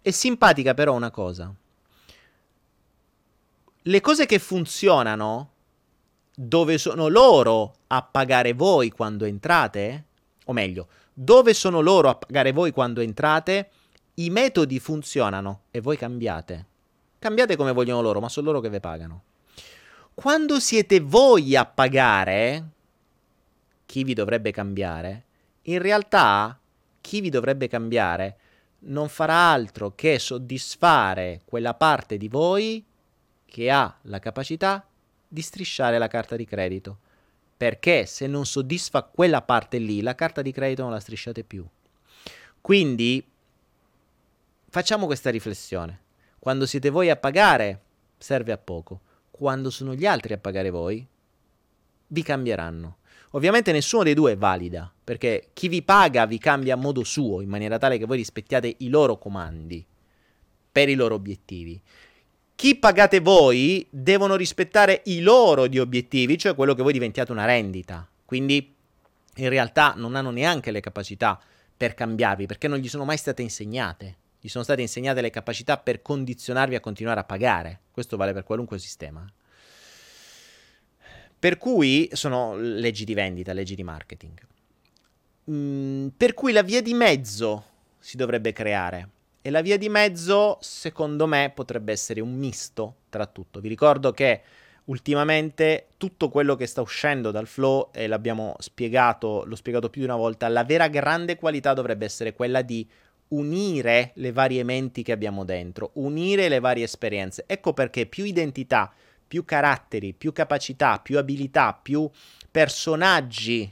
A: È simpatica però una cosa. Le cose che funzionano, dove sono loro a pagare voi quando entrate, o meglio, dove sono loro a pagare voi quando entrate, i metodi funzionano e voi cambiate. Cambiate come vogliono loro, ma sono loro che vi pagano. Quando siete voi a pagare, chi vi dovrebbe cambiare? In realtà, chi vi dovrebbe cambiare non farà altro che soddisfare quella parte di voi che ha la capacità di strisciare la carta di credito. Perché se non soddisfa quella parte lì, la carta di credito non la strisciate più. Quindi facciamo questa riflessione. Quando siete voi a pagare, serve a poco quando sono gli altri a pagare voi, vi cambieranno. Ovviamente nessuno dei due è valida, perché chi vi paga vi cambia a modo suo, in maniera tale che voi rispettiate i loro comandi per i loro obiettivi. Chi pagate voi devono rispettare i loro di obiettivi, cioè quello che voi diventiate una rendita. Quindi in realtà non hanno neanche le capacità per cambiarvi, perché non gli sono mai state insegnate gli sono state insegnate le capacità per condizionarvi a continuare a pagare. Questo vale per qualunque sistema. Per cui sono leggi di vendita, leggi di marketing. Mm, per cui la via di mezzo si dovrebbe creare. E la via di mezzo, secondo me, potrebbe essere un misto tra tutto. Vi ricordo che ultimamente tutto quello che sta uscendo dal flow, e l'abbiamo spiegato, l'ho spiegato più di una volta, la vera grande qualità dovrebbe essere quella di unire le varie menti che abbiamo dentro, unire le varie esperienze. Ecco perché più identità, più caratteri, più capacità, più abilità, più personaggi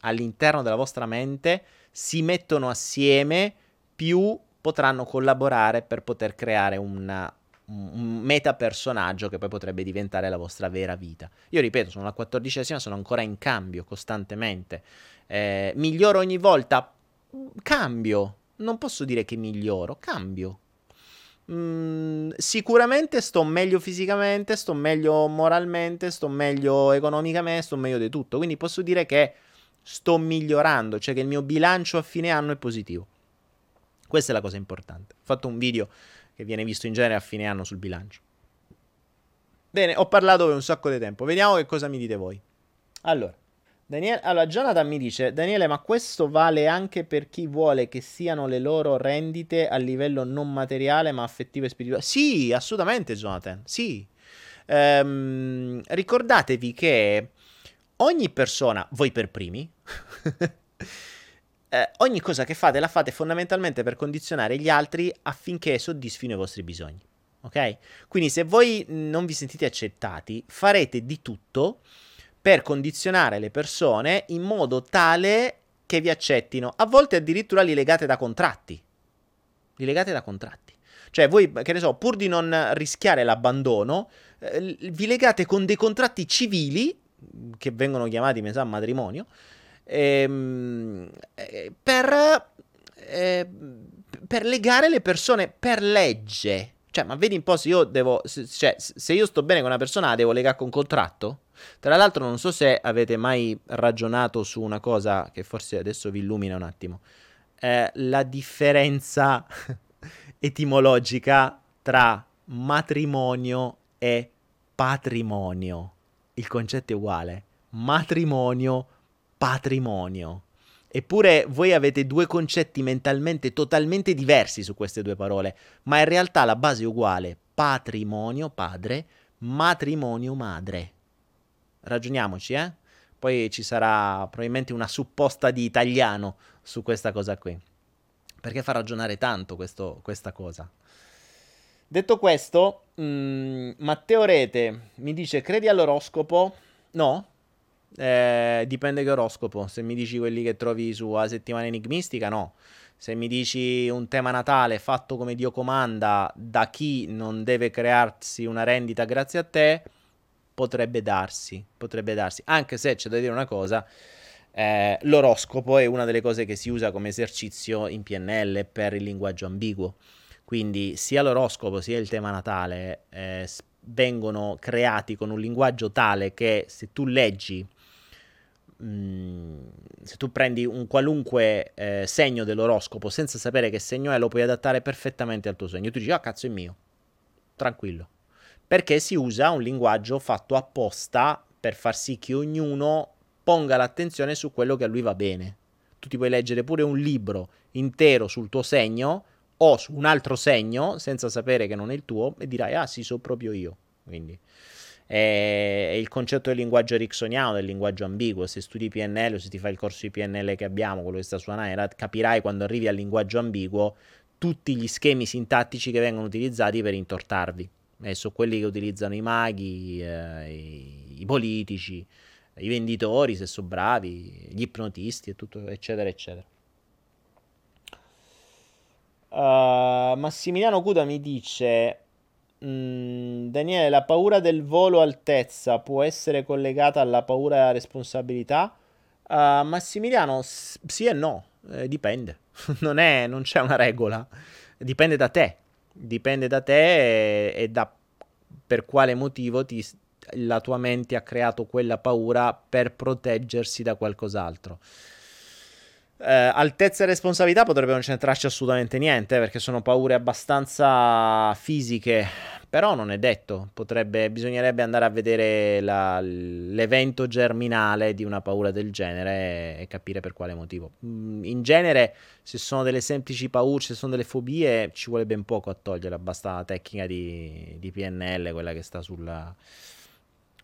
A: all'interno della vostra mente si mettono assieme, più potranno collaborare per poter creare una, un meta personaggio che poi potrebbe diventare la vostra vera vita. Io ripeto, sono la quattordicesima, sono ancora in cambio costantemente. Eh, miglioro ogni volta? Cambio, non posso dire che miglioro, cambio. Mm, sicuramente sto meglio fisicamente, sto meglio moralmente, sto meglio economicamente, sto meglio di tutto. Quindi posso dire che sto migliorando, cioè che il mio bilancio a fine anno è positivo. Questa è la cosa importante. Ho fatto un video che viene visto in genere a fine anno sul bilancio. Bene, ho parlato per un sacco di tempo. Vediamo che cosa mi dite voi. Allora, Daniele, allora, Jonathan mi dice: Daniele, ma questo vale anche per chi vuole che siano le loro rendite a livello non materiale ma affettivo e spirituale? Sì, assolutamente, Jonathan. Sì. Ehm, ricordatevi che ogni persona, voi per primi, eh, ogni cosa che fate la fate fondamentalmente per condizionare gli altri affinché soddisfino i vostri bisogni. Ok? Quindi, se voi non vi sentite accettati, farete di tutto per condizionare le persone in modo tale che vi accettino. A volte addirittura li legate da contratti. Li legate da contratti. Cioè voi, che ne so, pur di non rischiare l'abbandono, eh, vi legate con dei contratti civili, che vengono chiamati, mi sa, matrimonio, ehm, eh, per, eh, per legare le persone per legge. Cioè, ma vedi un po' se io devo. Se, cioè, se io sto bene con una persona, devo legare con contratto? Tra l'altro non so se avete mai ragionato su una cosa che forse adesso vi illumina un attimo. Eh, la differenza etimologica tra matrimonio e patrimonio. Il concetto è uguale. Matrimonio, patrimonio. Eppure voi avete due concetti mentalmente totalmente diversi su queste due parole, ma in realtà la base è uguale. Patrimonio, padre, matrimonio, madre ragioniamoci, eh? Poi ci sarà probabilmente una supposta di italiano su questa cosa qui. Perché fa ragionare tanto questo, questa cosa. Detto questo, mh, mm, Matteo Rete mi dice: Credi all'oroscopo? No. Eh, dipende che oroscopo. Se mi dici quelli che trovi sulla settimana enigmistica, no. Se mi dici un tema natale fatto come Dio comanda da chi non deve crearsi una rendita grazie a te, potrebbe darsi, potrebbe darsi, anche se c'è da dire una cosa, Eh, l'oroscopo è una delle cose che si usa come esercizio in PNL per il linguaggio ambiguo. Quindi sia l'oroscopo sia il tema natale eh, vengono creati con un linguaggio tale che se tu leggi, mm, se tu prendi un qualunque eh, segno dell'oroscopo senza sapere che segno è, lo puoi adattare perfettamente al tuo segno. Tu dici, ah cazzo è mio, tranquillo. Perché si usa un linguaggio fatto apposta per far sì che ognuno ponga l'attenzione su quello che a lui va bene. Tu ti puoi leggere pure un libro intero sul tuo segno o su un altro segno senza sapere che non è il tuo e dirai ah sì sono proprio io. Quindi è, il concetto del linguaggio ericksoniano del linguaggio ambiguo. Se studi PNL o se ti fai il corso di PNL che abbiamo quello che sta su Anaera capirai quando arrivi al linguaggio ambiguo tutti gli schemi sintattici che vengono utilizzati per intortarvi e sono quelli che utilizzano i maghi eh, i, i politici i venditori se sono bravi gli ipnotisti e tutto eccetera eccetera Uh, Massimiliano Cuda mi dice: mm, Daniele, la paura del volo altezza può essere collegata alla paura della responsabilità? Uh, Massimiliano, s- sì e no, eh, dipende. non, è, non c'è una regola, dipende da te. Dipende da te e, e da per quale motivo ti, la tua mente ha creato quella paura per proteggersi da qualcos'altro. Eh, altezza e responsabilità potrebbe non centrarci assolutamente niente, perché sono paure abbastanza fisiche, però non è detto, potrebbe, bisognerebbe andare a vedere la, l'evento germinale di una paura del genere e, capire per quale motivo. Mm, in genere, se sono delle semplici paure, se sono delle fobie, ci vuole ben poco a togliere, basta la tecnica di, di PNL, quella che sta sulla...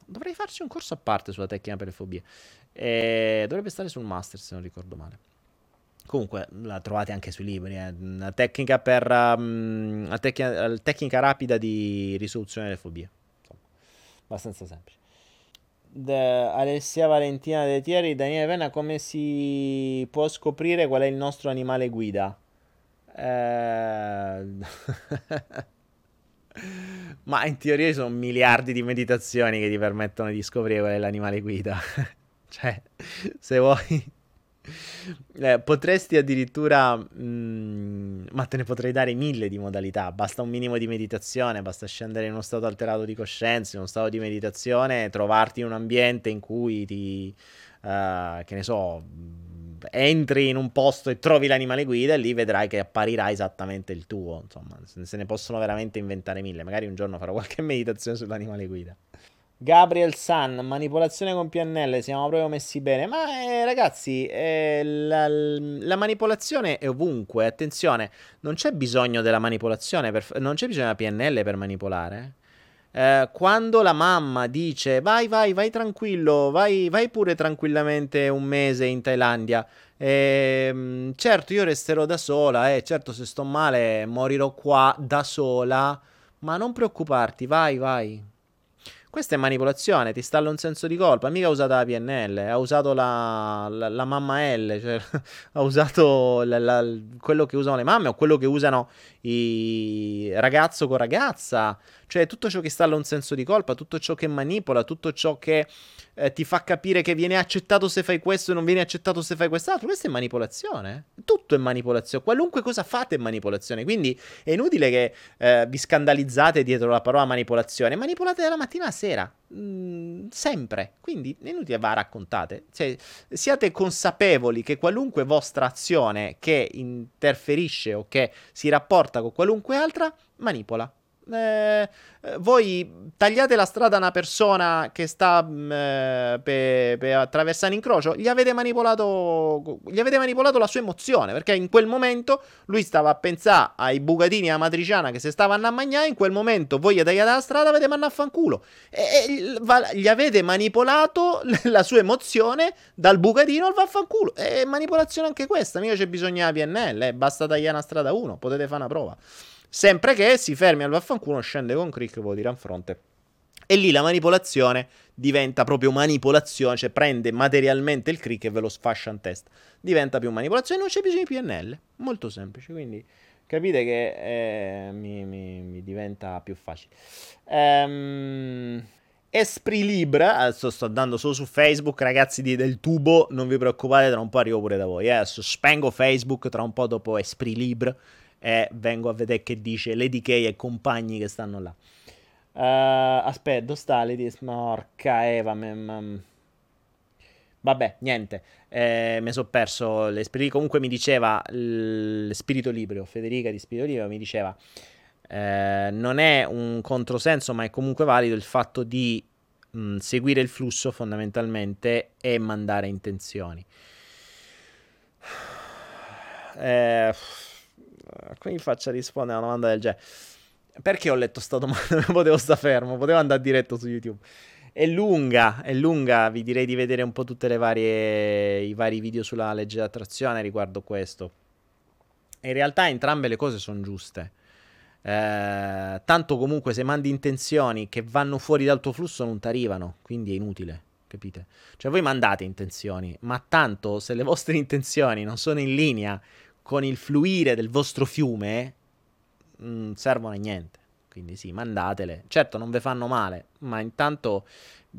A: Dovrei farci un corso a parte sulla tecnica per le fobie. E dovrebbe stare sul master, se non ricordo male. Comunque la trovate anche sui libri, eh. una tecnica per um, una tecnica, tecnica, rapida di risoluzione delle fobie. Insomma, abbastanza semplice. De Alessia Valentina De Thieri, Daniele Venna, come si può scoprire qual è il nostro animale guida? Eh... Ma in teoria ci sono miliardi di meditazioni che ti permettono di scoprire qual è l'animale guida. cioè, se vuoi eh, potresti addirittura, mh, mm, ma te ne potrei dare mille di modalità. Basta un minimo di meditazione, basta scendere in uno stato alterato di coscienza, in uno stato di meditazione, trovarti in un ambiente in cui ti, uh, che ne so, entri in un posto e trovi l'animale guida e lì vedrai che apparirà esattamente il tuo. Insomma, se ne possono veramente inventare mille. Magari un giorno farò qualche meditazione sull'animale guida. Gabriel San, manipolazione con PNL, siamo proprio messi bene. Ma eh, ragazzi, eh, la, la, manipolazione è ovunque. Attenzione, non c'è bisogno della manipolazione, per, non c'è bisogno della PNL per manipolare. Eh, quando la mamma dice vai, vai, vai tranquillo, vai, vai pure tranquillamente un mese in Thailandia. Eh, certo, io resterò da sola, eh, certo, se sto male morirò qua da sola, ma non preoccuparti, vai, vai. Questa è manipolazione, ti stalla un senso di colpa. Mica ha usato la PNL, ha usato la, la, la mamma L, cioè ha usato la, quello che usano le mamme o quello che usano i ragazzo con ragazza. Cioè tutto ciò che stalla un senso di colpa, tutto ciò che manipola, tutto ciò che eh, ti fa capire che viene accettato se fai questo e non viene accettato se fai quest'altro. Questa è manipolazione. Tutto è manipolazione. Qualunque cosa fate è manipolazione. Quindi è inutile che eh, vi scandalizzate dietro la parola manipolazione. Manipolate dalla mattina alla sera. Mm, sempre. Quindi è inutile va raccontate. Cioè, siate consapevoli che qualunque vostra azione che interferisce o che si rapporta con qualunque altra manipola. Eh, voi tagliate la strada a una persona che sta mm, eh, per pe attraversare incrocio, gli avete, manipolato, gli avete manipolato la sua emozione, perché in quel momento lui stava a pensare ai bucatini alla matriciana che se stavano a mangiare, in quel momento voi gli tagliate la strada, avete mandato a fanculo. E, e va, gli avete manipolato la sua emozione dal bucatino al vaffanculo. È manipolazione anche questa, mica c'è bisogno di PNL, eh, basta tagliare una strada 1, potete fare una prova. Sempre che si fermi al vaffanculo, scende con Crick, vuol dire a fronte. E lì la manipolazione diventa proprio manipolazione, cioè prende materialmente il crick e ve lo sfascia in testa. Diventa più manipolazione, non c'è bisogno di PNL. Molto semplice, quindi capite che eh, mi, mi, mi, diventa più facile. Ehm, Esprit Libre, adesso sto andando solo su Facebook, ragazzi di, del tubo, non vi preoccupate, tra un po' arrivo pure da voi. Eh. Adesso spengo Facebook, tra un po' dopo Esprit Libre, e vengo a vedere che dice Lady K e compagni che stanno là. Uh, aspetta, sta Lady Smorca Eva? Mem, Vabbè, niente, eh, mi sono perso l'espirito. Comunque mi diceva l- Spirito Libero, Federica di Spirito Libero mi diceva eh, non è un controsenso, ma è comunque valido il fatto di mh, seguire il flusso fondamentalmente e mandare intenzioni. Eh, come faccio a rispondere a una domanda del genere? Perché ho letto sta domanda? potevo sta fermo, potevo andare diretto su YouTube. È lunga, è lunga, vi direi di vedere un po' tutti i vari video sulla legge d'attrazione riguardo questo. In realtà entrambe le cose sono giuste. Eh, tanto comunque se mandi intenzioni che vanno fuori dal tuo flusso non ti arrivano, quindi è inutile, capite? Cioè voi mandate intenzioni, ma tanto se le vostre intenzioni non sono in linea con il fluire del vostro fiume, mh, mm, servono a niente. Quindi sì, mandatele. Certo, non vi fanno male, ma intanto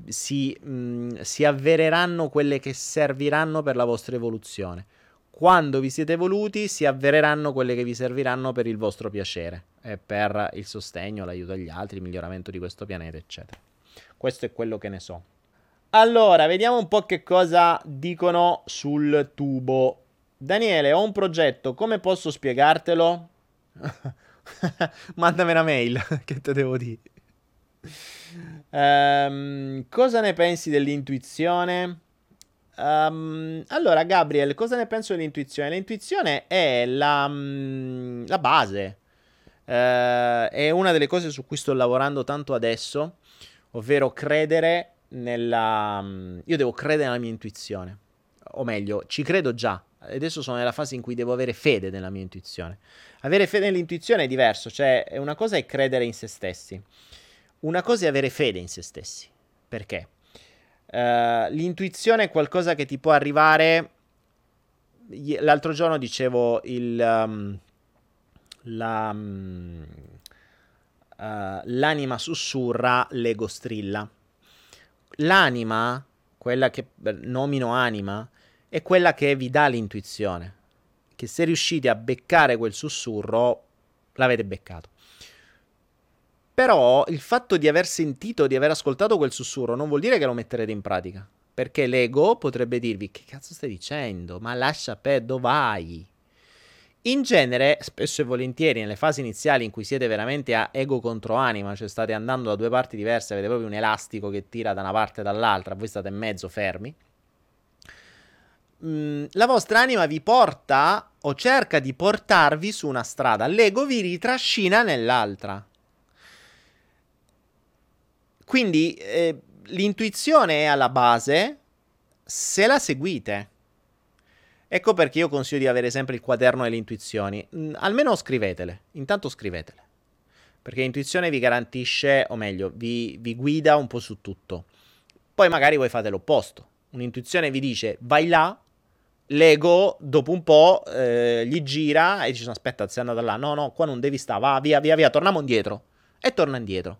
A: si, mh, mm, si avvereranno quelle che serviranno per la vostra evoluzione. Quando vi siete evoluti, si avvereranno quelle che vi serviranno per il vostro piacere e per il sostegno, l'aiuto agli altri, il miglioramento di questo pianeta, eccetera. Questo è quello che ne so. Allora, vediamo un po' che cosa dicono sul tubo. Daniele, ho un progetto, come posso spiegartelo? Mandami una mail, che te devo dire. Um, cosa ne pensi dell'intuizione? Um, allora, Gabriel, cosa ne penso dell'intuizione? L'intuizione è la, um, la base Uh, è una delle cose su cui sto lavorando tanto adesso, ovvero credere nella... Mm, io devo credere nella mia intuizione, o meglio, ci credo già. Adesso sono nella fase in cui devo avere fede nella mia intuizione. Avere fede nell'intuizione è diverso, cioè una cosa è credere in se stessi, una cosa è avere fede in se stessi. Perché? Uh, l'intuizione è qualcosa che ti può arrivare. L'altro giorno dicevo il, um, la, um, uh, l'anima sussurra, l'ego strilla. L'anima, quella che nomino anima, è quella che vi dà l'intuizione. Che se riuscite a beccare quel sussurro, l'avete beccato. Però il fatto di aver sentito, di aver ascoltato quel sussurro, non vuol dire che lo metterete in pratica. Perché l'ego potrebbe dirvi: Che cazzo stai dicendo? Ma lascia per dove vai? In genere, spesso e volentieri, nelle fasi iniziali in cui siete veramente a ego contro anima, cioè state andando da due parti diverse, avete proprio un elastico che tira da una parte e dall'altra, voi state in mezzo fermi, mm, la vostra anima vi porta o cerca di portarvi su una strada, l'ego vi ritrascina nell'altra. Quindi eh, l'intuizione è alla base se la seguite. Ecco perché io consiglio di avere sempre il quaderno delle intuizioni. Mm, almeno scrivetele. Intanto scrivetele. Perché l'intuizione vi garantisce, o meglio, vi, vi guida un po' su tutto. Poi magari voi fate l'opposto. Un'intuizione vi dice vai là, l'ego dopo un po' eh, gli gira e dice aspetta, sei andato là. No, no, qua non devi stare, va via, via, via, torniamo indietro. E torna indietro.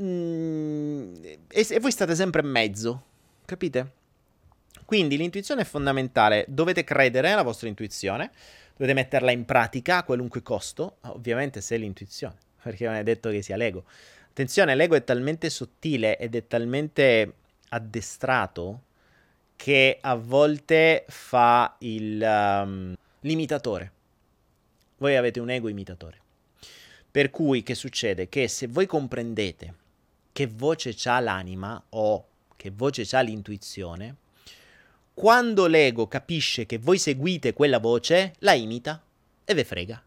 A: Mm, e, e voi state sempre in mezzo, capite? Quindi l'intuizione è fondamentale, dovete credere nella vostra intuizione, dovete metterla in pratica a qualunque costo, ovviamente se è l'intuizione, perché non è detto che sia l'ego. Attenzione, l'ego è talmente sottile ed è talmente addestrato che a volte fa il um, l'imitatore. Voi avete un ego imitatore. Per cui che succede? Che se voi comprendete che voce ha l'anima o che voce ha l'intuizione, quando l'ego capisce che voi seguite quella voce, la imita e ve frega.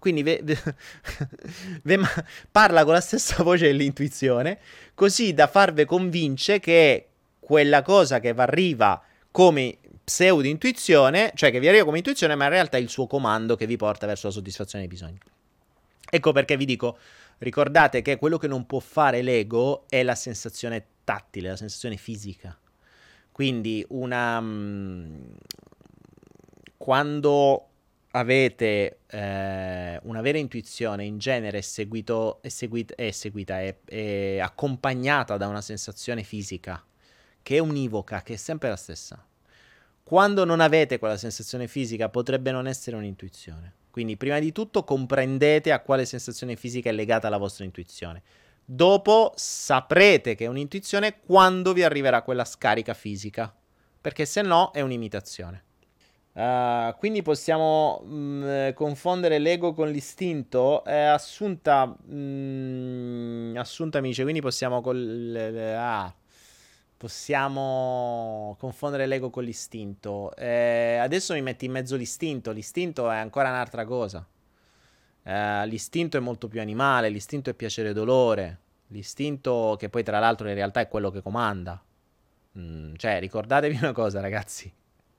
A: Quindi ve, ve, ve ma, parla con la stessa voce dell'intuizione, così da farvi convincere che quella cosa che vi arriva come pseudo intuizione, cioè che vi arriva come intuizione, ma in realtà è il suo comando che vi porta verso la soddisfazione dei bisogni. Ecco perché vi dico, ricordate che quello che non può fare l'ego è la sensazione tattile, la sensazione fisica. Quindi una... Mm, quando avete eh, una vera intuizione, in genere è, seguito, è, seguita, è, seguita è, è accompagnata da una sensazione fisica che è univoca, che è sempre la stessa. Quando non avete quella sensazione fisica potrebbe non essere un'intuizione. Quindi prima di tutto comprendete a quale sensazione fisica è legata la vostra intuizione. Dopo saprete che è un'intuizione quando vi arriverà quella scarica fisica, perché se no è un'imitazione. Uh, quindi possiamo mh, mm, confondere l'ego con l'istinto. È assunta, mh, mm, assunta amici, quindi possiamo col, ah, possiamo confondere l'ego con l'istinto. Eh, adesso mi metti in mezzo l'istinto. L'istinto è ancora un'altra cosa. Uh, l'istinto è molto più animale, l'istinto è piacere e dolore. L'istinto che poi tra l'altro in realtà è quello che comanda. Mm, cioè, ricordatevi una cosa, ragazzi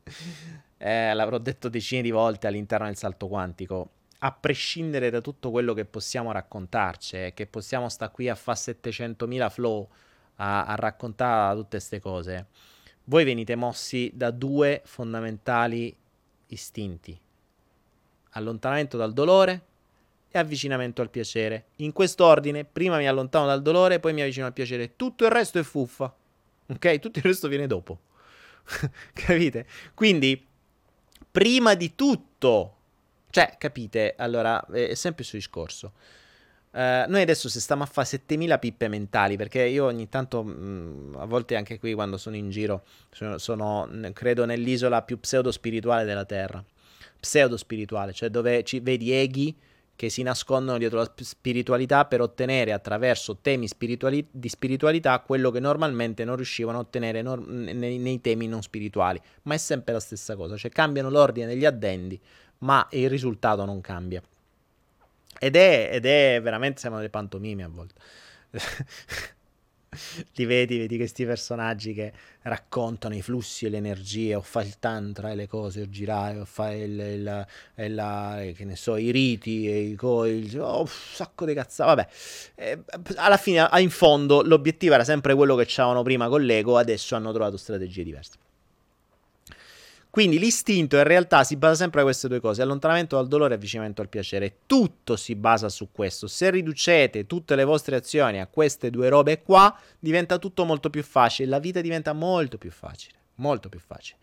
A: eh, l'avrò detto decine di volte all'interno del salto quantico, a prescindere da tutto quello che possiamo raccontarci, che possiamo stare qui a fare 700.000 flow a, a raccontare tutte queste cose, voi venite mossi da due fondamentali istinti. Allontanamento dal dolore e avvicinamento al piacere. In quest'ordine, prima mi allontano dal dolore, poi mi avvicino al piacere. Tutto il resto è fuffa. Ok? Tutto il resto viene dopo. Capite? Quindi prima di tutto, cioè, capite? Allora, è sempre il suo discorso. Uh, noi adesso se stiamo a fare 7000 pippe mentali, perché io ogni tanto, mh, mm, a volte anche qui quando sono in giro, sono, sono credo nell'isola più pseudo spirituale della Terra. Pseudo spirituale, cioè dove ci vedi eghi che si nascondono dietro la spiritualità per ottenere attraverso temi spirituali- di spiritualità quello che normalmente non riuscivano a ottenere nor- nei, nei, temi non spirituali. Ma è sempre la stessa cosa, cioè cambiano l'ordine degli addendi, ma il risultato non cambia. Ed è, ed è veramente, sembrano delle pantomime a volte. li vedi, vedi questi personaggi che raccontano i flussi e le energie, o fa il tantra e le cose, o girare, o fa il, il, il, la, che ne so, i riti, e i coil, oh, un sacco di cazzate, vabbè. Eh, alla fine, in fondo, l'obiettivo era sempre quello che c'avevano prima con l'ego, adesso hanno trovato strategie diverse. Quindi l'istinto in realtà si basa sempre su queste due cose, allontanamento dal dolore e avvicinamento al piacere. Tutto si basa su questo. Se riducete tutte le vostre azioni a queste due robe qua, diventa tutto molto più facile, la vita diventa molto più facile, molto più facile.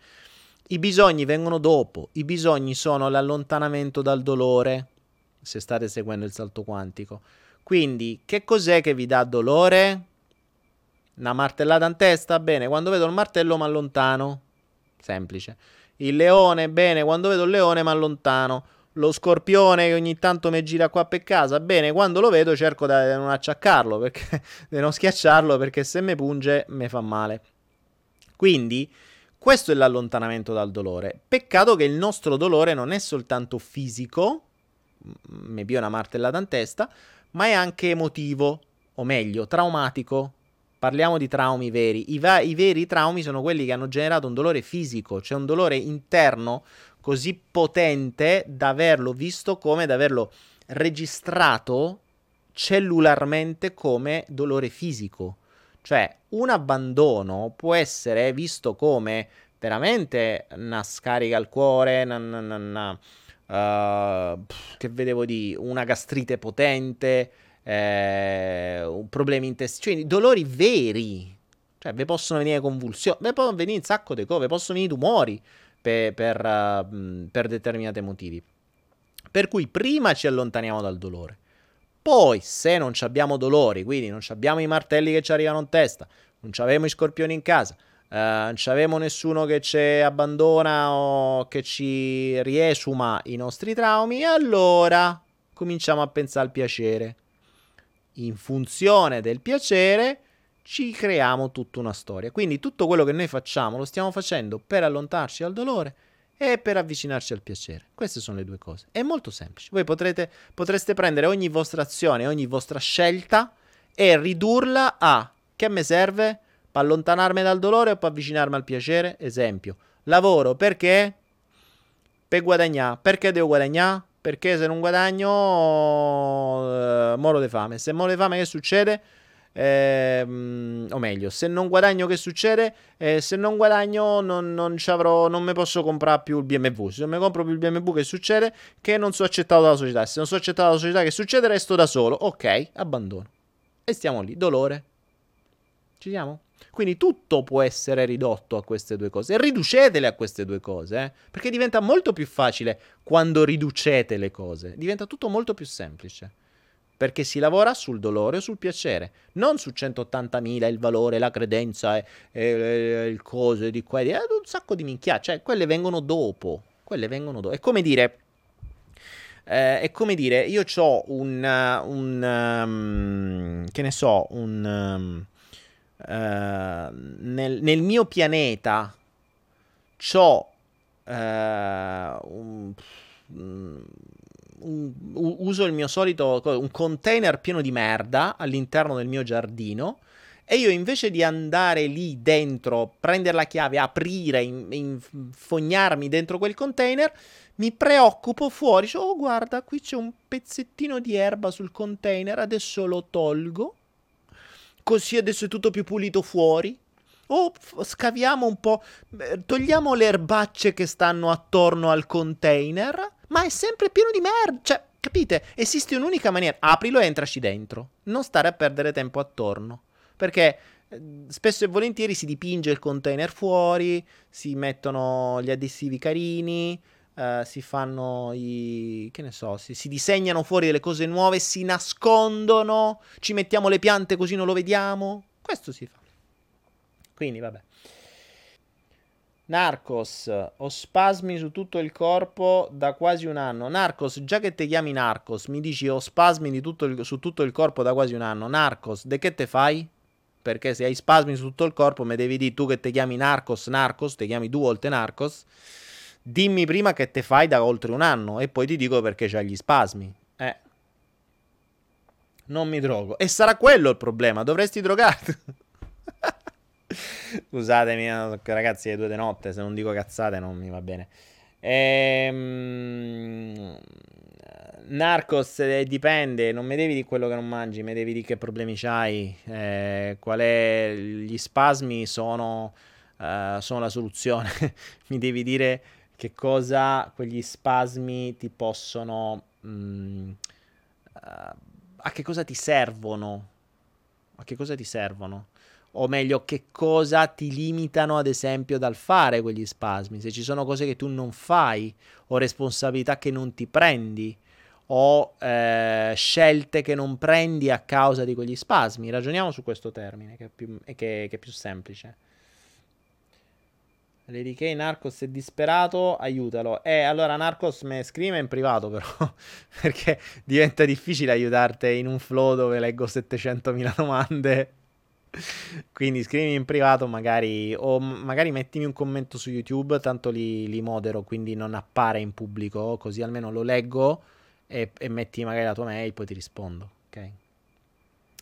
A: I bisogni vengono dopo, i bisogni sono l'allontanamento dal dolore, se state seguendo il salto quantico. Quindi, che cos'è che vi dà dolore? Una martellata in testa? Bene, quando vedo il martello mi allontano. Semplice. Il leone, bene, quando vedo il leone mi allontano. Lo scorpione che ogni tanto mi gira qua per casa, bene, quando lo vedo cerco di non acciaccarlo, perché, di non schiacciarlo, perché se mi punge mi fa male. Quindi, questo è l'allontanamento dal dolore. Peccato che il nostro dolore non è soltanto fisico, mi pio una martellata in testa, ma è anche emotivo, o meglio, traumatico. Parliamo di traumi veri. I, va- I, veri traumi sono quelli che hanno generato un dolore fisico, cioè un dolore interno così potente da averlo visto come, da averlo registrato cellularmente come dolore fisico. Cioè, un abbandono può essere visto come veramente una scarica al cuore, una, una, una, uh, che vedevo di una gastrite potente, eh, problemi intestinali, cioè dolori veri. Cioè, vi possono venire convulsioni, vi possono venire un sacco di cose, vi possono venire tumori per, per, uh, per determinati motivi. Per cui prima ci allontaniamo dal dolore. Poi, se non abbiamo dolori, quindi non abbiamo i martelli che ci arrivano in testa, non abbiamo i scorpioni in casa, uh, non abbiamo nessuno che ci abbandona o che ci riesuma i nostri traumi, allora cominciamo a pensare al piacere in funzione del piacere ci creiamo tutta una storia. Quindi tutto quello che noi facciamo lo stiamo facendo per allontanarci dal dolore e per avvicinarci al piacere. Queste sono le due cose. È molto semplice. Voi potrete, potreste prendere ogni vostra azione, ogni vostra scelta e ridurla a che mi serve? Per allontanarmi dal dolore o per avvicinarmi al piacere? Esempio, lavoro perché? Per guadagnare. Perché devo guadagnare? Perché se non guadagno, uh, moro di fame. Se moro di fame, che succede? Ehm, o meglio, se non guadagno che succede? Eh, se non guadagno non, non, non mi posso comprare più il BMW. Se non mi compro più il BMW che succede? Che non sono accettato dalla società. Se non sono accettato dalla società che succede? Resto da solo. Ok, abbandono. E stiamo lì, dolore. Ci siamo? Quindi tutto può essere ridotto a queste due cose. Riducetele a queste due cose, eh? perché diventa molto più facile quando riducete le cose. Diventa tutto molto più semplice. Perché si lavora sul dolore o sul piacere, non su 180.000 il valore, la credenza e, e, e il coso di qua e di là, un sacco di minchia, cioè quelle vengono dopo, quelle vengono dopo. È come dire, eh, è come dire, io ho un, un um, che ne so, un, um, nel, nel, mio pianeta ho uh, un, un, uso il mio solito un container pieno di merda all'interno del mio giardino e io invece di andare lì dentro, prendere la chiave, aprire, infognarmi dentro quel container, mi preoccupo fuori. Cioè, oh, guarda, qui c'è un pezzettino di erba sul container, adesso lo tolgo. Così adesso è tutto più pulito fuori. O scaviamo un po', togliamo le erbacce che stanno attorno al container ma è sempre pieno di merda. Cioè, capite? Esiste un'unica maniera. Aprilo e entraci dentro. Non stare a perdere tempo attorno. Perché eh, spesso e volentieri si dipinge il container fuori, si mettono gli adesivi carini, uh, si fanno i... che ne so, si, si, disegnano fuori delle cose nuove, si nascondono, ci mettiamo le piante così non lo vediamo. Questo si fa. Quindi vabbè. Narcos, ho spasmi su tutto il corpo da quasi un anno. Narcos, già che ti chiami Narcos, mi dici ho spasmi tutto il, su tutto il corpo da quasi un anno. Narcos, de che te fai? Perché se hai spasmi su tutto il corpo, mi devi dire tu che ti chiami Narcos, Narcos, ti chiami due volte Narcos. Dimmi prima che te fai da oltre un anno e poi ti dico perché c'hai gli spasmi. Eh. Non mi drogo. E sarà quello il problema, dovresti drogarti. Scusatemi, ragazzi, è due di notte. Se non dico cazzate, non mi va bene. Ehm... Narcos eh, dipende, non mi devi di quello che non mangi, mi devi di che problemi c'hai, eh, qual è gli spasmi sono, uh, sono la soluzione. mi devi dire che cosa quegli spasmi ti possono mh, uh, a che cosa ti servono? A che cosa ti servono? o meglio che cosa ti limitano ad esempio dal fare quegli spasmi, se ci sono cose che tu non fai o responsabilità che non ti prendi o eh, scelte che non prendi a causa di quegli spasmi. Ragioniamo su questo termine che è più, che, che è più semplice. Lady K Narcos è disperato, aiutalo. Eh, allora Narcos mi scrive in privato però, perché diventa difficile aiutarti in un flow dove leggo 700.000 domande quindi scrivimi in privato magari o magari mettimi un commento su YouTube, tanto li, li modero, quindi non appare in pubblico, così almeno lo leggo e, e, metti magari la tua mail, poi ti rispondo, ok?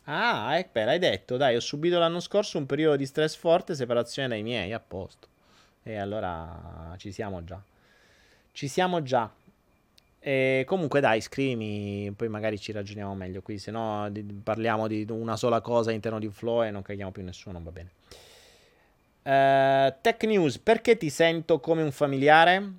A: Ah, ecco, l'hai detto, dai, ho subito l'anno scorso un periodo di stress forte, separazione dai miei, a posto. E allora ci siamo già. Ci siamo già. E comunque dai, scrivimi, poi magari ci ragioniamo meglio qui, se no di, parliamo di una sola cosa all'interno di un flow e non caghiamo più nessuno, va bene. Uh, tech News, perché ti sento come un familiare?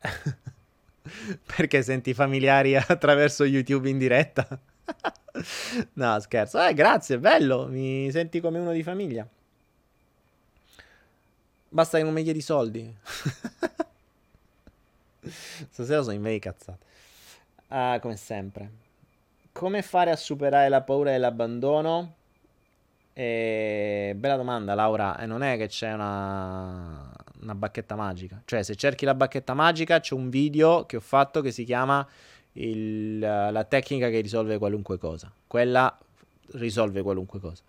A: perché senti familiari attraverso YouTube in diretta? no, scherzo. Eh, grazie, bello, mi senti come uno di famiglia. Basta che non mi chiedi soldi. Stasera sono in me cazzate. Ah, come sempre. Come fare a superare la paura dell'abbandono? E... Bella domanda, Laura. E non è che c'è una... una bacchetta magica. Cioè, se cerchi la bacchetta magica, c'è un video che ho fatto che si chiama il... La tecnica che risolve qualunque cosa. Quella risolve qualunque cosa.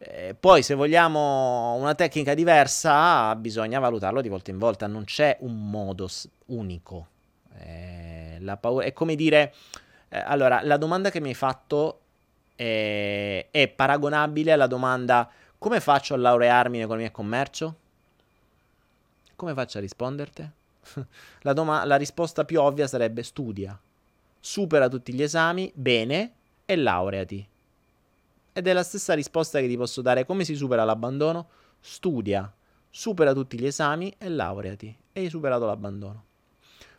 A: Eh, poi, se vogliamo una tecnica diversa, bisogna valutarlo di volta in volta. Non c'è un modo unico. Eh, paura è come dire. Eh, allora, la domanda che mi hai fatto è, è paragonabile alla domanda: come faccio a laurearmi in economia e commercio? Come faccio a risponderti? la, doma- la risposta più ovvia sarebbe: studia, supera tutti gli esami, bene, e laureati. Ed è la stessa risposta che ti posso dare. Come si supera l'abbandono? Studia, supera tutti gli esami e laureati. E hai superato l'abbandono.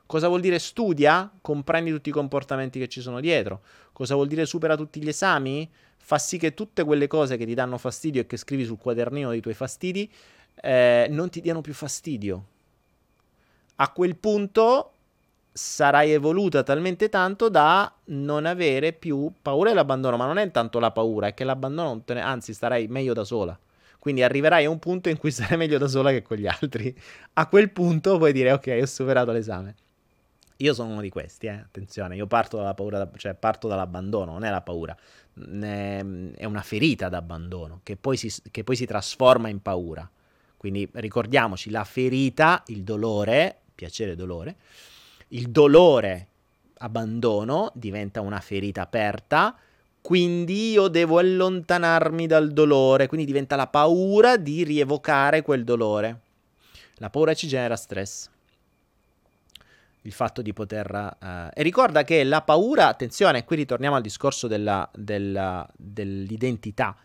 A: Cosa vuol dire studia? Comprendi tutti i comportamenti che ci sono dietro. Cosa vuol dire supera tutti gli esami? Fa sì che tutte quelle cose che ti danno fastidio e che scrivi sul quadernino dei tuoi fastidi eh, non ti diano più fastidio. A quel punto sarai evoluta talmente tanto da non avere più paura dell'abbandono, ma non è tanto la paura, è che l'abbandono, ne... anzi, starai meglio da sola. Quindi arriverai a un punto in cui sarai meglio da sola che con gli altri. A quel punto puoi dire ok, ho superato l'esame. Io sono uno di questi, eh. attenzione, io parto dalla paura, cioè parto dall'abbandono, non è la paura, è una ferita d'abbandono che poi, si, che poi si trasforma in paura. Quindi ricordiamoci, la ferita, il dolore, piacere dolore, il dolore abbandono diventa una ferita aperta, quindi io devo allontanarmi dal dolore, quindi diventa la paura di rievocare quel dolore. La paura ci genera stress il fatto di poter... Uh, e ricorda che la paura, attenzione, qui ritorniamo al discorso della, della, dell'identità.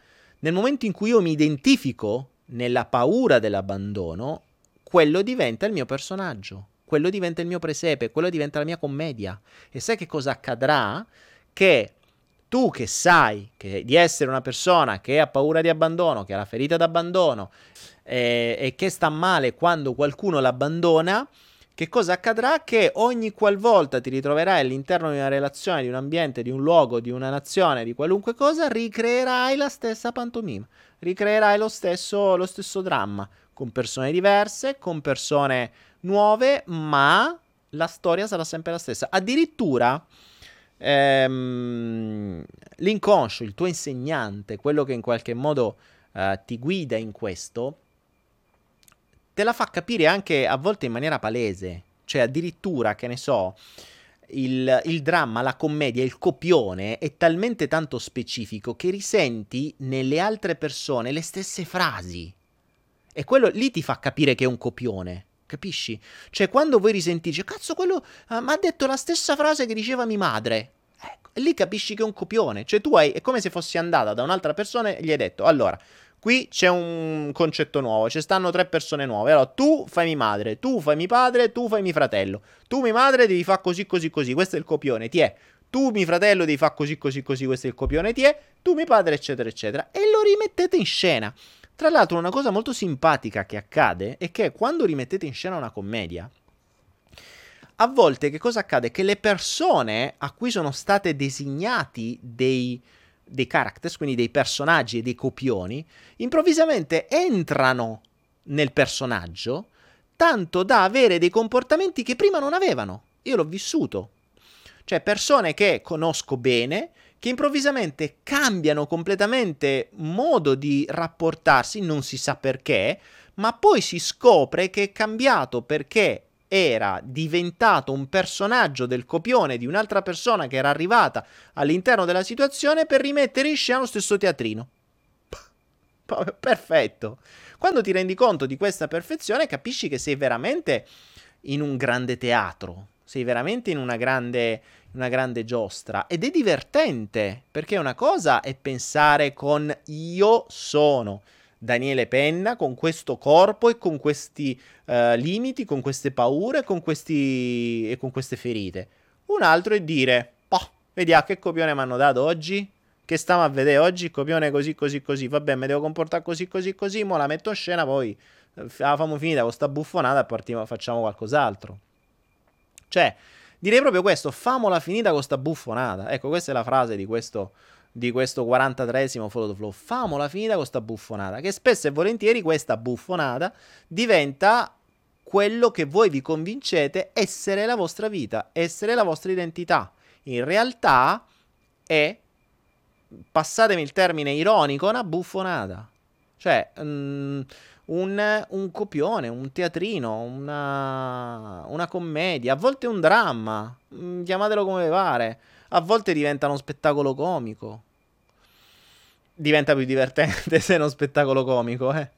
A: Nel momento in cui io mi identifico nella paura dell'abbandono, quello diventa il mio personaggio, quello diventa il mio presepe, quello diventa la mia commedia. E sai che cosa accadrà? Che tu che sai che di essere una persona che ha paura di abbandono, che ha la ferita d'abbandono eh, e che sta male quando qualcuno l'abbandona, che cosa accadrà? Che ogni qualvolta ti ritroverai all'interno di una relazione, di un ambiente, di un luogo, di una nazione, di qualunque cosa, ricreerai la stessa pantomima, ricreerai lo stesso, lo stesso dramma, con persone diverse, con persone nuove, ma la storia sarà sempre la stessa. Addirittura ehm, l'inconscio, il tuo insegnante, quello che in qualche modo eh, ti guida in questo, te la fa capire anche a volte in maniera palese. Cioè, addirittura, che ne so, il, il, dramma, la commedia, il copione è talmente tanto specifico che risenti nelle altre persone le stesse frasi. E quello lì ti fa capire che è un copione. Capisci? Cioè, quando voi risentite, cazzo, quello uh, mi ha detto la stessa frase che diceva mia madre. Ecco, e lì capisci che è un copione. Cioè, tu hai, è come se fossi andata da un'altra persona e gli hai detto, allora, Qui c'è un concetto nuovo, ci stanno tre persone nuove. Allora, tu fai mia madre, tu fai mio padre, tu fai mio fratello. Tu, mia madre, devi fare così, così, così. Questo è il copione, ti è. Tu, mio fratello, devi fare così, così, così. Questo è il copione, ti è. Tu, mio padre, eccetera, eccetera. E lo rimettete in scena. Tra l'altro, una cosa molto simpatica che accade è che quando rimettete in scena una commedia, a volte che cosa accade? Che le persone a cui sono state designati dei dei characters, quindi dei personaggi e dei copioni, improvvisamente entrano nel personaggio tanto da avere dei comportamenti che prima non avevano. Io l'ho vissuto. Cioè persone che conosco bene, che improvvisamente cambiano completamente modo di rapportarsi, non si sa perché, ma poi si scopre che è cambiato perché era diventato un personaggio del copione di un'altra persona che era arrivata all'interno della situazione per rimettere in scena lo stesso teatrino. Perfetto. Quando ti rendi conto di questa perfezione, capisci che sei veramente in un grande teatro, sei veramente in una grande, una grande giostra ed è divertente perché una cosa è pensare con io sono Daniele Penna con questo corpo e con questi uh, limiti, con queste paure con questi... e con queste ferite. Un altro è dire, oh, vediamo che copione mi hanno dato oggi, che stiamo a vedere oggi, copione così, così, così, vabbè, mi devo comportare così, così, così, mo la metto in scena, poi eh, la famo finita con sta buffonata e partiamo, facciamo qualcos'altro. Cioè, direi proprio questo, famola finita con sta buffonata. Ecco, questa è la frase di questo di questo 43esimo Follow the Flow. Famola finita con sta buffonata, che spesso e volentieri questa buffonata diventa quello che voi vi convincete essere la vostra vita, essere la vostra identità. In realtà è, passatemi il termine ironico, una buffonata. Cioè, um, un, un, copione, un teatrino, una, una commedia, a volte un dramma, mm, chiamatelo come pare a volte diventa uno spettacolo comico. Diventa più divertente se è uno spettacolo comico, eh.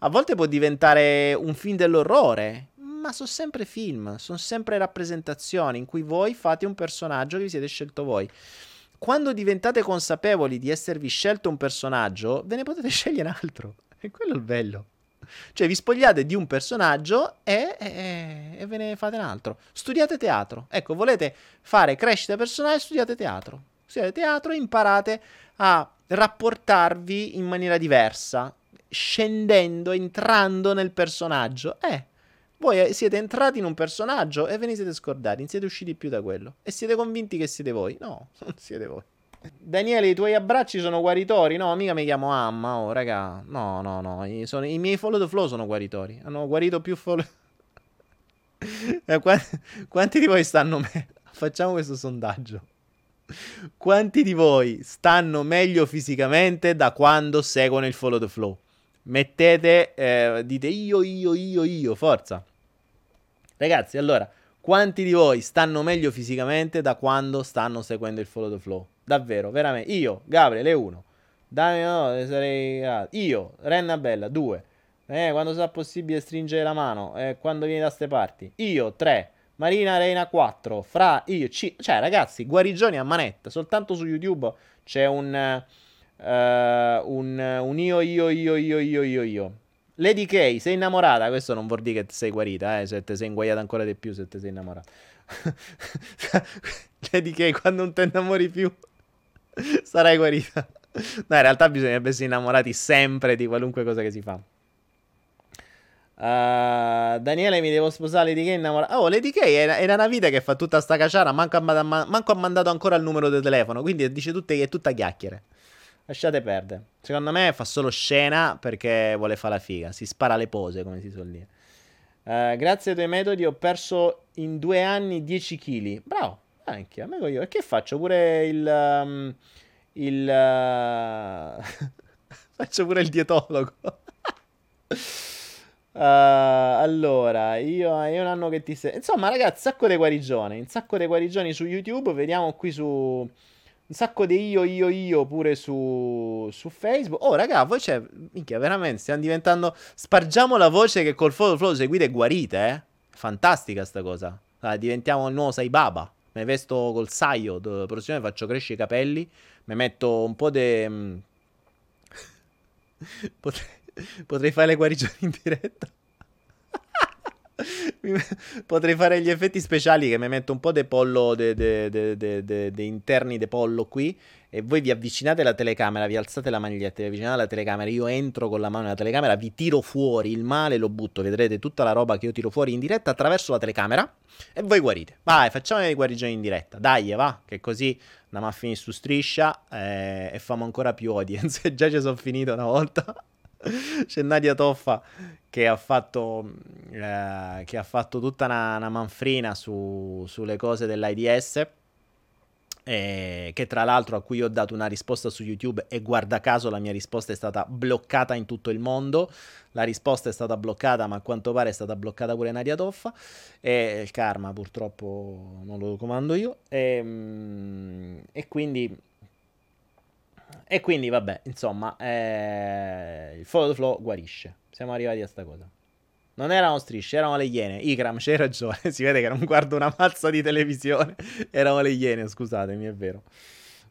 A: A volte può diventare un film dell'orrore, ma sono sempre film, sono sempre rappresentazioni in cui voi fate un personaggio che vi siete scelto voi. quando diventate consapevoli di esservi scelto un personaggio, ve ne potete scegliere altro. E quello il bello. Cioè, vi spogliate di un personaggio e, e, e, ve ne fate un altro. Studiate teatro. Ecco, volete fare crescita personale, studiate teatro. Studiate teatro e imparate a rapportarvi in maniera diversa, scendendo, entrando nel personaggio. Eh, voi siete entrati in un personaggio e ve ne siete scordati, non siete usciti più da quello. E siete convinti che siete voi? No, non siete voi. Daniele, i tuoi abbracci sono guaritori? No, mica mi chiamo Amma, oh, raga. No, no, no. I, sono, i miei follow the flow sono guaritori. Hanno guarito più follow... eh, quanti, quanti di voi stanno... Me- Facciamo questo sondaggio. Quanti di voi stanno meglio fisicamente da quando seguono il follow the flow? Mettete, eh, dite io, io, io, io, forza. Ragazzi, allora, quanti di voi stanno meglio fisicamente da quando stanno seguendo il follow the flow? Davvero, veramente. Io, Gabriele, 1. Dai, no, sarei... Io, Renna Bella, 2. Eh, quando sarà possibile stringere la mano? Eh, quando vieni da ste parti? Io, 3. Marina Reina 4. Fra, io, C. Cioè, ragazzi, guarigioni a manetta. Soltanto su YouTube c'è un... Uh, un, un io, io, io, io, io, io, io. Lady K, sei innamorata? Questo non vuol dire che sei guarita, eh, se te sei inguaiata ancora di più, se te sei innamorata. Lady K, quando non te innamori più, sarai guarita. No, in realtà bisognerebbe essere innamorati sempre di qualunque cosa che si fa. Uh, Daniele, mi devo sposare Lady K innamorata. Oh, Lady K era, era, una vita che fa tutta sta caciara. Manco ha, manco ha mandato ancora il numero del telefono. Quindi dice tutte che è tutta chiacchiere. Lasciate perdere. Secondo me fa solo scena perché vuole fare la figa. Si spara le pose, come si suol dire. Uh, grazie ai tuoi metodi ho perso in due anni 10 kg. Bravo. Anche a me io. E che faccio pure il. Um, il. Uh... faccio pure il dietologo. Uh, allora, io è un anno che ti sei. Insomma, ragazzi, sacco di guarigioni. Un sacco di guarigioni su YouTube. Vediamo qui su un sacco di io, io, io pure su, su Facebook. Oh, raga, voi c'è. Minchia, veramente, stiamo diventando. Spargiamo la voce che col flow flow seguite e guarite, eh. Fantastica sta cosa. Diventiamo il nuovo Saibaba. Mi vesto col saio. Prossima faccio crescere i capelli. Mi metto un po' di. Mm, potrei, potrei fare le guarigioni in diretta. Potrei fare gli effetti speciali che mi metto un po' di pollo, dei interni di pollo qui e voi vi avvicinate alla telecamera, vi alzate la maglietta, vi avvicinate alla telecamera, io entro con la mano nella telecamera, vi tiro fuori il male, lo butto, vedrete tutta la roba che io tiro fuori in diretta attraverso la telecamera e voi guarite. Vai, facciamo le guarigioni in diretta, dai, va, che così andiamo a finire su striscia eh, e famo ancora più audience. Già ci sono finito una volta. C'è Nadia Toffa che ha fatto, eh, che ha fatto tutta una, una manfrina su, sulle cose dell'AIDS. Eh, che tra l'altro a cui ho dato una risposta su YouTube e guarda caso la mia risposta è stata bloccata in tutto il mondo. La risposta è stata bloccata, ma a quanto pare è stata bloccata pure Nadia Toffa. E il karma purtroppo non lo comando io. E, mm, e quindi e quindi, vabbè, insomma, eh, il follow the flow guarisce. Siamo arrivati a sta cosa. Non erano strisce, erano le iene. Ikram, c'hai ragione. si vede che non guardo una mazza di televisione. erano le iene, scusatemi, è vero.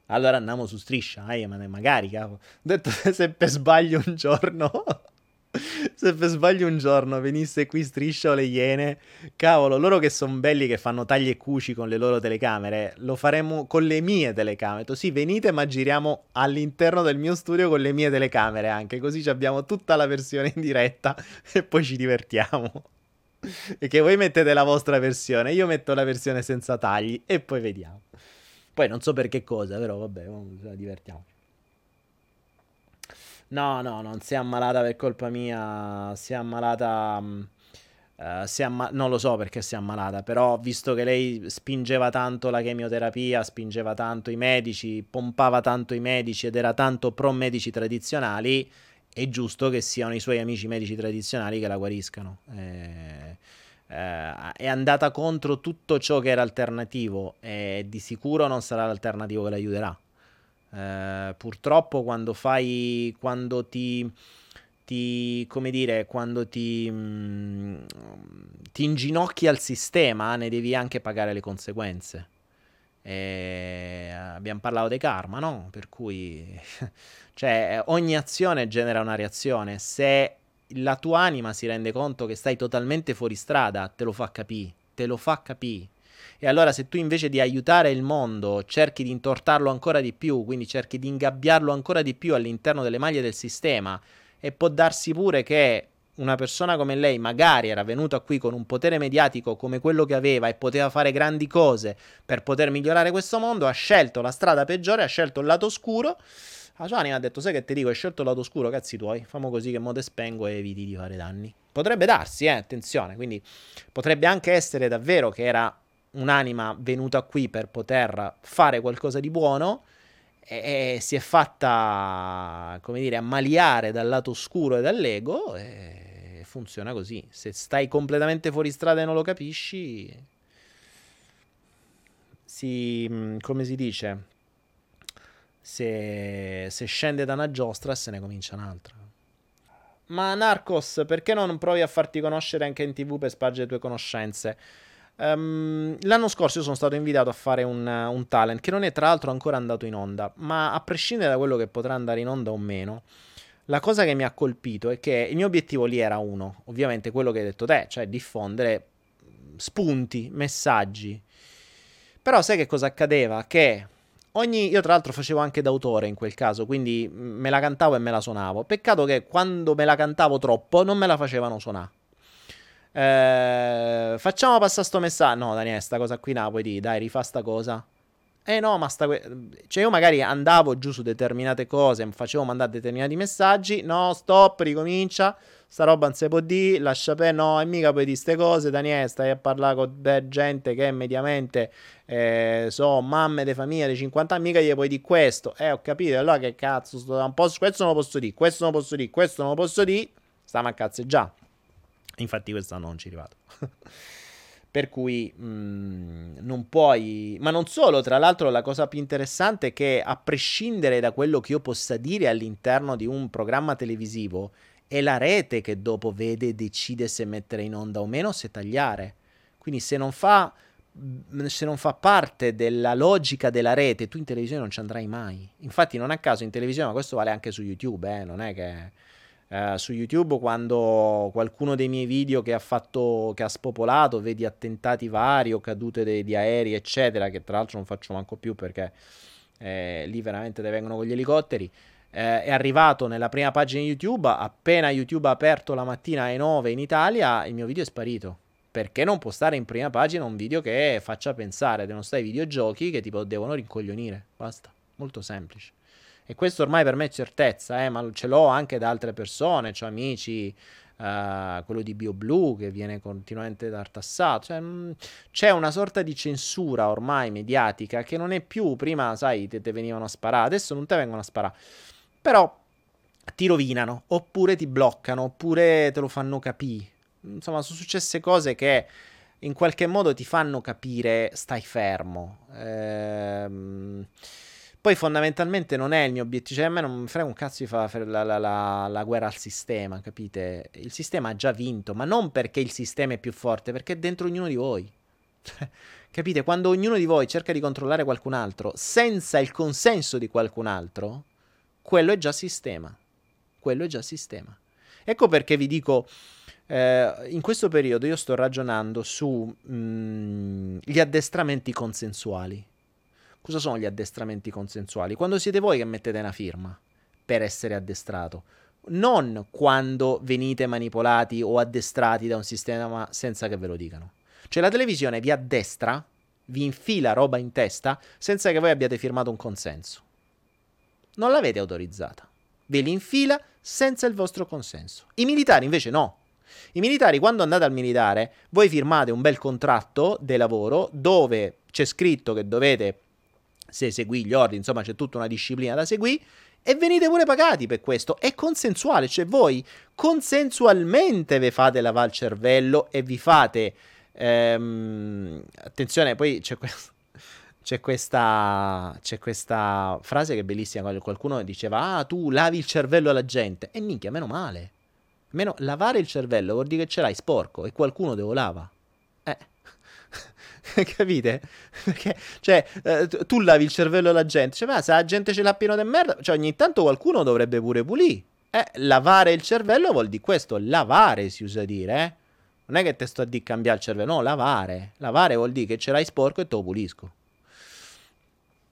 A: Allora andiamo su striscia. Ma magari, capo. Ho detto se per sbaglio un giorno se per sbaglio un giorno venisse qui striscia o le iene, cavolo, loro che sono belli che fanno tagli e cuci con le loro telecamere, lo faremo con le mie telecamere. Così venite, ma giriamo all'interno del mio studio con le mie telecamere anche, così abbiamo tutta la versione in diretta e poi ci divertiamo. Che voi mettete la vostra versione, io metto la versione senza tagli e poi vediamo. Poi non so per che cosa, però vabbè, divertiamo. No, no, non si è ammalata per colpa mia, si è ammalata... Uh, si amma- non lo so perché si è ammalata, però visto che lei spingeva tanto la chemioterapia, spingeva tanto i medici, pompava tanto i medici ed era tanto pro medici tradizionali, è giusto che siano i suoi amici medici tradizionali che la guariscano. Eh, eh, è andata contro tutto ciò che era alternativo e di sicuro non sarà l'alternativo che l'aiuterà. Eh, purtroppo quando fai, quando ti, ti come dire, quando ti, mh, mm, ti inginocchi al sistema, ne devi anche pagare le conseguenze. E, abbiamo parlato di karma, no? Per cui, cioè, ogni azione genera una reazione. Se la tua anima si rende conto che stai totalmente fuori strada, te lo fa capire, te lo fa capire. E allora se tu invece di aiutare il mondo cerchi di intortarlo ancora di più, quindi cerchi di ingabbiarlo ancora di più all'interno delle maglie del sistema, e può darsi pure che una persona come lei magari era venuta qui con un potere mediatico come quello che aveva e poteva fare grandi cose per poter migliorare questo mondo, ha scelto la strada peggiore, ha scelto il lato oscuro. La sua anima ha detto, sai che ti dico, hai scelto il lato oscuro, cazzi tuoi, famo così che mo te spengo e eviti di fare danni. Potrebbe darsi, eh, attenzione, quindi potrebbe anche essere davvero che era un'anima venuta qui per poter fare qualcosa di buono e, e si è fatta, come dire, ammaliare dal lato oscuro e dall'ego e funziona così. Se stai completamente fuori strada e non lo capisci, si, mm, come si dice, se, se scende da una giostra se ne comincia un'altra. Ma Narcos, perché non provi a farti conoscere anche in tv per spargere le tue conoscenze? Um, l'anno scorso io sono stato invitato a fare un, un, talent che non è tra l'altro ancora andato in onda, ma a prescindere da quello che potrà andare in onda o meno, la cosa che mi ha colpito è che il mio obiettivo lì era uno, ovviamente quello che hai detto te, cioè diffondere spunti, messaggi. Però sai che cosa accadeva? Che ogni... Io tra l'altro facevo anche d'autore in quel caso, quindi me la cantavo e me la suonavo. Peccato che quando me la cantavo troppo non me la facevano suonare. Eh, facciamo passare sto messaggio. No, Daniele, sta cosa qui no, puoi dire, dai, rifà sta cosa. Eh no, ma sta... Que- cioè io magari andavo giù su determinate cose, facevo mandare determinati messaggi, no, stop, ricomincia, sta roba non si può dire, lascia per, no, e mica puoi dire queste cose, Daniele, stai a parlare con gente che mediamente, eh, so, mamme di famiglia di 50 anni, mica gli puoi dire questo. Eh, ho capito, allora che cazzo, sto un po', questo non lo posso dire, questo non lo posso dire, questo non lo posso dire, stiamo a cazzeggiare. Infatti quest'anno non ci è arrivato. per cui mh, mm, non puoi... Ma non solo, tra l'altro la cosa più interessante è che a prescindere da quello che io possa dire all'interno di un programma televisivo, è la rete che dopo vede e decide se mettere in onda o meno, se tagliare. Quindi se non fa mm, se non fa parte della logica della rete, tu in televisione non ci andrai mai. Infatti, non a caso in televisione, ma questo vale anche su YouTube, eh, non è che eh, su YouTube quando qualcuno dei miei video che ha fatto, che ha spopolato, vedi attentati vari o cadute de- di aerei, eccetera, che tra l'altro non faccio manco più perché eh, lì veramente te vengono con gli elicotteri. Eh, è arrivato nella prima pagina di YouTube, appena YouTube ha aperto la mattina alle 9 in Italia, il mio video è sparito. Perché non può stare in prima pagina un video che faccia pensare, devono stare i videogiochi che tipo devono rincoglionire. Basta, molto semplice. E questo ormai per me è certezza, eh, ma ce l'ho anche da altre persone, cioè amici, uh, quello di BioBlue che viene continuamente tartassato. Cioè, mh, mm, c'è una sorta di censura ormai mediatica che non è più, prima, sai, te, te venivano a sparare, adesso non te vengono a sparare. Però ti rovinano, oppure ti bloccano, oppure te lo fanno capire. Insomma, sono successe cose che in qualche modo ti fanno capire stai fermo. Ehm poi fondamentalmente non è il mio obiettivo, cioè a me non mi frega un cazzo di fare la, la, la, la, guerra al sistema, capite? Il sistema ha già vinto, ma non perché il sistema è più forte, perché è dentro ognuno di voi. Capite? Quando ognuno di voi cerca di controllare qualcun altro senza il consenso di qualcun altro, quello è già sistema. Quello è già sistema. Ecco perché vi dico, eh, in questo periodo io sto ragionando sugli mm, addestramenti consensuali. Cosa sono gli addestramenti consensuali? Quando siete voi che mettete una firma per essere addestrato, non quando venite manipolati o addestrati da un sistema senza che ve lo dicano. Cioè la televisione vi addestra, vi infila roba in testa senza che voi abbiate firmato un consenso. Non l'avete autorizzata. Ve li infila senza il vostro consenso. I militari invece no. I militari, quando andate al militare, voi firmate un bel contratto di lavoro dove c'è scritto che dovete se segui gli ordini, insomma c'è tutta una disciplina da seguire e venite pure pagati per questo. È consensuale, cioè voi consensualmente vi fate lavare il cervello e vi fate... Ehm, attenzione, poi c'è questo c'è questa, c'è questa frase che è bellissima. Qualcuno diceva: Ah, tu lavi il cervello alla gente. E minchia, meno male. Meno, lavare il cervello vuol dire che ce l'hai sporco e qualcuno te lo lava. Capite? Perché, cioè, eh, tu lavi il cervello alla gente. Cioè, ma se la gente ce l'ha pieno di merda, cioè, ogni tanto qualcuno dovrebbe pure pulire. Eh, lavare il cervello vuol dire questo. Lavare si usa dire, eh. Non è che te sto a dire cambiare il cervello, no, lavare. Lavare vuol dire che ce l'hai sporco e te lo pulisco.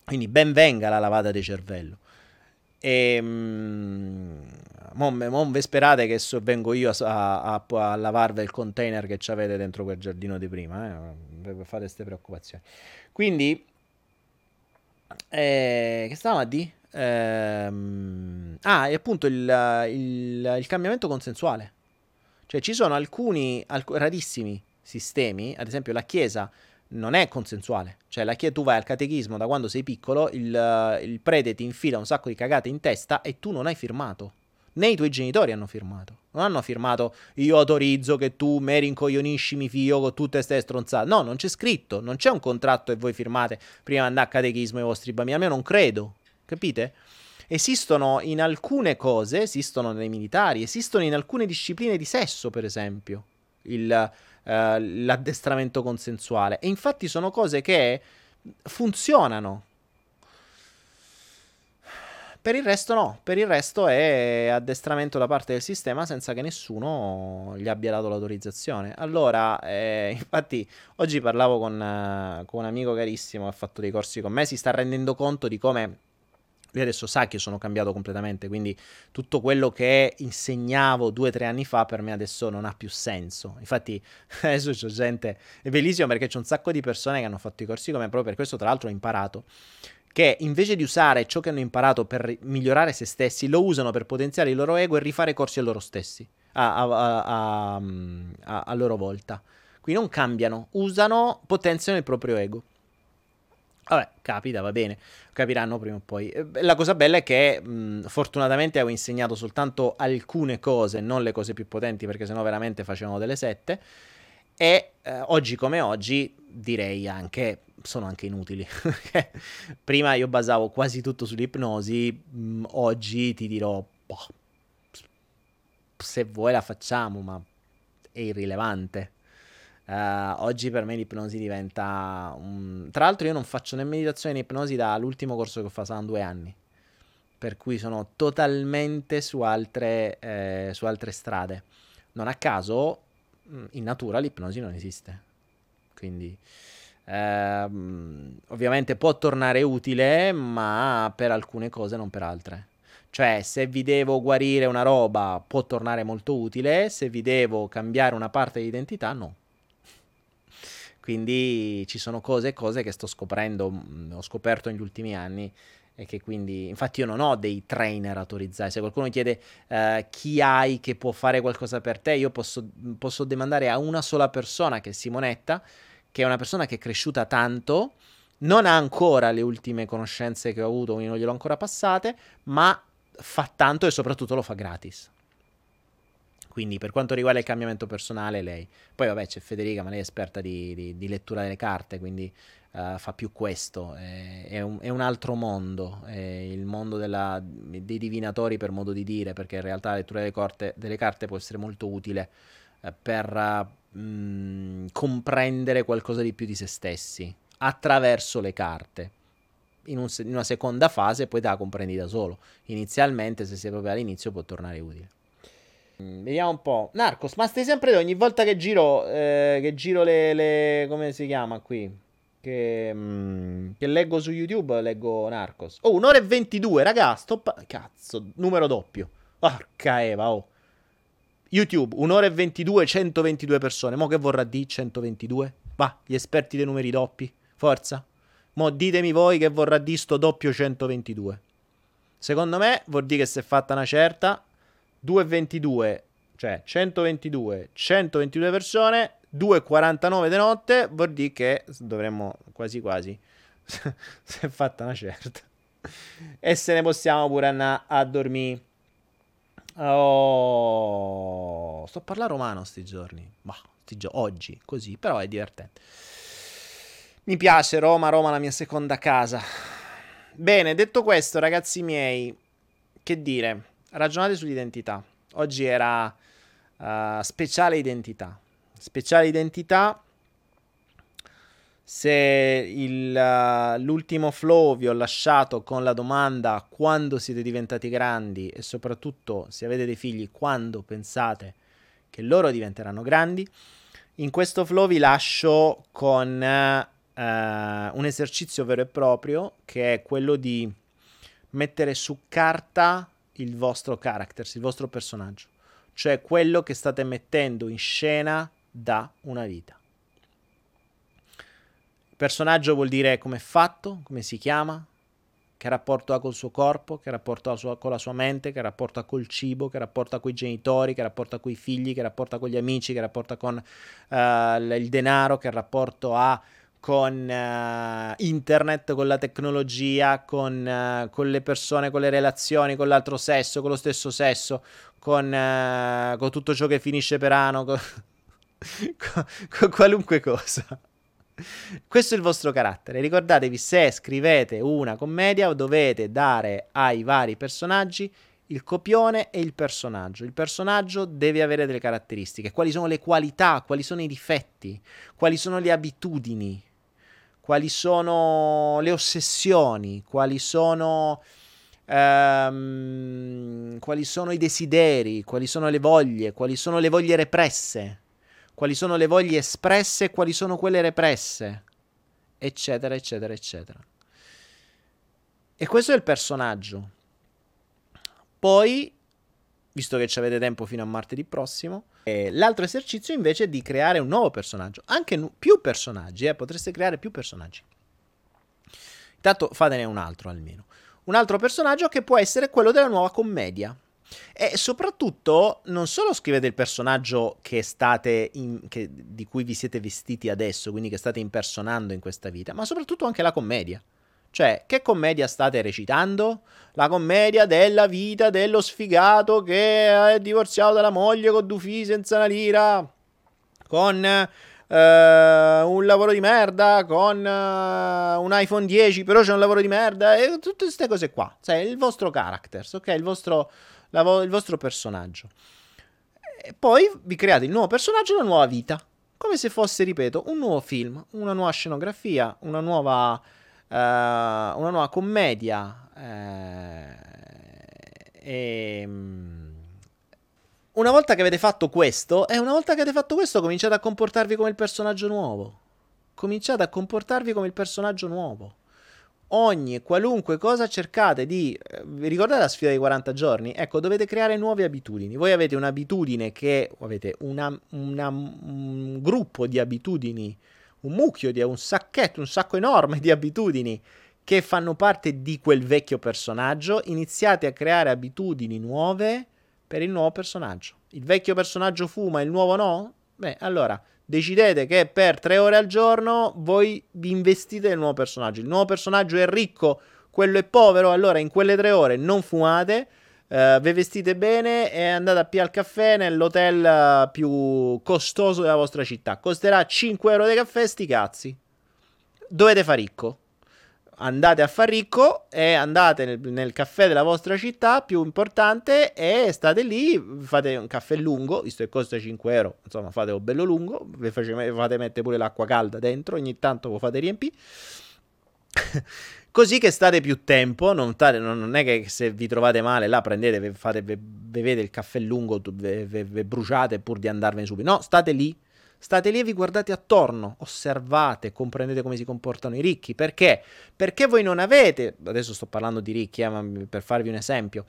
A: Quindi ben venga la lavata di cervello. E, mm, non vi sperate che so, vengo io a, a, a, lavarvi il container che avete dentro quel giardino di prima. Eh? Fate queste preoccupazioni. Quindi, eh, che stavamo a dire? Ehm, ah, e appunto il, il, il, cambiamento consensuale. Cioè ci sono alcuni, alc- rarissimi sistemi, ad esempio la Chiesa non è consensuale. Cioè, la chiesa, tu vai al catechismo da quando sei piccolo, il, il, prete ti infila un sacco di cagate in testa e tu non hai firmato. Né i tuoi genitori hanno firmato. Non hanno firmato io autorizzo che tu mi rincoglionisci mi figlio con tutte queste stronzate. No, non c'è scritto, non c'è un contratto e voi firmate prima di andare a catechismo i vostri bambini. A me non credo. Capite? Esistono in alcune cose, esistono nei militari, esistono in alcune discipline di sesso, per esempio, il, uh, l'addestramento consensuale. E infatti sono cose che funzionano. Per il resto no, per il resto è addestramento da parte del sistema senza che nessuno gli abbia dato l'autorizzazione. Allora, eh, infatti, oggi parlavo con, uh, con un amico carissimo che ha fatto dei corsi con me, si sta rendendo conto di come lui adesso sa che sono cambiato completamente, quindi tutto quello che insegnavo due o tre anni fa per me adesso non ha più senso. Infatti adesso c'è gente, è bellissimo perché c'è un sacco di persone che hanno fatto i corsi come proprio per questo tra l'altro ho imparato che invece di usare ciò che hanno imparato per migliorare se stessi, lo usano per potenziare il loro ego e rifare corsi a loro stessi, a, a, a, a loro volta. Quindi non cambiano, usano, potenziano il proprio ego. Vabbè, capita, va bene, capiranno prima o poi. Eh, la cosa bella è che mh, fortunatamente avevo insegnato soltanto alcune cose, non le cose più potenti, perché sennò veramente facevano delle sette. E eh, oggi come oggi direi anche sono anche inutili. prima io basavo quasi tutto sull'ipnosi, mh, oggi ti dirò boh, se vuoi la facciamo, ma è irrilevante. Uh, oggi per me l'ipnosi diventa un... Tra l'altro io non faccio né meditazione né ipnosi dall'ultimo corso che ho fatto, saranno due anni. Per cui sono totalmente su altre, eh, su altre strade. Non a caso, mm, in natura l'ipnosi non esiste. Quindi... Ehm, ovviamente può tornare utile, ma per alcune cose, non per altre. Cioè, se vi devo guarire una roba, può tornare molto utile, se vi devo cambiare una parte di identità, no. Quindi ci sono cose e cose che sto scoprendo, mm, ho scoperto negli ultimi anni e che quindi, infatti io non ho dei trainer autorizzati, se qualcuno chiede uh, chi hai che può fare qualcosa per te, io posso, posso demandare a una sola persona che è Simonetta, che è una persona che è cresciuta tanto, non ha ancora le ultime conoscenze che ho avuto, quindi non glielo ho ancora passate, ma fa tanto e soprattutto lo fa gratis. Quindi per quanto riguarda il cambiamento personale, lei. Poi vabbè c'è Federica, ma lei è esperta di, di, di lettura delle carte, quindi uh, fa più questo. È, è, un, è, un, altro mondo, è il mondo della, dei divinatori per modo di dire, perché in realtà la lettura delle, corte, delle carte può essere molto utile uh, per uh, comprendere qualcosa di più di se stessi attraverso le carte. In, un, in, una seconda fase poi te la comprendi da solo. Inizialmente, se sei proprio all'inizio, può tornare utile. Mm, vediamo un po'. Narcos, ma stai sempre ogni volta che giro, eh, che giro le, le, come si chiama qui? Che, mm, che, leggo su YouTube, leggo Narcos. Oh, un'ora e 22, raga, stop. Cazzo, numero doppio. Porca Eva, oh. YouTube, un'ora e 22, 122 persone. Mo che vorrà di 122? Va, gli esperti dei numeri doppi. Forza. Mo ditemi voi che vorrà di sto doppio 122. Secondo me vuol dire che si è fatta una certa 2,22, cioè 122, 122 persone, 2,49 di notte, vuol dire che dovremmo quasi quasi, si è fatta una certa. E se ne possiamo pure andare a dormire. Oh, sto a parlare romano sti giorni. Ma sti gio- oggi, così, però è divertente. Mi piace Roma, Roma la mia seconda casa. Bene, detto questo, ragazzi miei, che dire? Ragionate sull'identità. Oggi era uh, speciale identità. Speciale identità Se il, uh, l'ultimo flow vi ho lasciato con la domanda quando siete diventati grandi e soprattutto se avete dei figli quando pensate che loro diventeranno grandi, in questo flow vi lascio con uh, un esercizio vero e proprio che è quello di mettere su carta il vostro character, il vostro personaggio, cioè quello che state mettendo in scena da una vita. Personaggio vuol dire come è fatto, come si chiama, che rapporto ha col suo corpo, che rapporto ha sua, con la sua mente, che rapporto ha col cibo, che rapporto ha i genitori, che rapporto ha i figli, che rapporto ha con gli amici, che rapporto ha con uh, il denaro, che rapporto ha con uh, internet, con la tecnologia, con, uh, con, le persone, con le relazioni, con l'altro sesso, con lo stesso sesso, con, con tutto ciò che finisce per ano, con, con qualunque cosa. Questo è il vostro carattere. Ricordatevi, se scrivete una commedia, dovete dare ai vari personaggi il copione e il personaggio. Il personaggio deve avere delle caratteristiche. Quali sono le qualità, quali sono i difetti, quali sono le abitudini, quali sono le ossessioni, quali sono, ehm, quali sono i desideri, quali sono le voglie, quali sono le voglie represse? Quali sono le voglie espresse e quali sono quelle represse, eccetera, eccetera, eccetera. E questo è il personaggio. Poi, visto che ci avete tempo fino a martedì prossimo, eh, l'altro esercizio invece è di creare un nuovo personaggio, anche nu- più personaggi, eh, potreste creare più personaggi. Intanto fatene un altro almeno. Un altro personaggio che può essere quello della nuova commedia. E soprattutto, non solo scrivete il personaggio in, che, di cui vi siete vestiti adesso, quindi che state impersonando in questa vita, ma soprattutto anche la commedia. Cioè, che commedia state recitando? La commedia della vita dello sfigato che è divorziato dalla moglie con due figli senza una lira, con eh, un lavoro di merda, con eh, un iPhone 10, però c'è un lavoro di merda, e tutte queste cose qua. Cioè, il vostro character, ok? Il vostro vo- il vostro personaggio. E poi vi create il nuovo personaggio e una nuova vita. Come se fosse, ripeto, un nuovo film, una nuova scenografia, una nuova, una nuova commedia. Uh, e, um, una volta che avete fatto questo, e una volta che avete fatto questo, cominciate a comportarvi come il personaggio nuovo. Cominciate a comportarvi come il personaggio nuovo ogni qualunque cosa cercate di vi ricordate la sfida dei 40 giorni? Ecco, dovete creare nuove abitudini. Voi avete un'abitudine che avete una, una, un gruppo di abitudini, un mucchio di un sacchetto, un sacco enorme di abitudini che fanno parte di quel vecchio personaggio. Iniziate a creare abitudini nuove per il nuovo personaggio. Il vecchio personaggio fuma, il nuovo no? Beh, allora decidete che per tre ore al giorno voi vi investite nel nuovo personaggio. Il nuovo personaggio è ricco, quello è povero, allora in quelle tre ore non fumate, uh, vi vestite bene e andate a piare il caffè nell'hotel più costoso della vostra città. Costerà 5 euro di caffè, sti cazzi. Dovete fare ricco andate a far ricco e andate nel, nel, caffè della vostra città più importante e state lì, fate un caffè lungo, visto che costa 5 euro, insomma fate un bello lungo, vi fate mettere pure l'acqua calda dentro, ogni tanto lo fate riempire. Così che state più tempo, non, tale, non, è che se vi trovate male là prendete, fate, bevete il caffè lungo, vi bruciate pur di andarvene subito. No, state lì State lì e vi guardate attorno, osservate, comprendete come si comportano i ricchi. Perché? Perché voi non avete, adesso sto parlando di ricchi, eh, per farvi un esempio,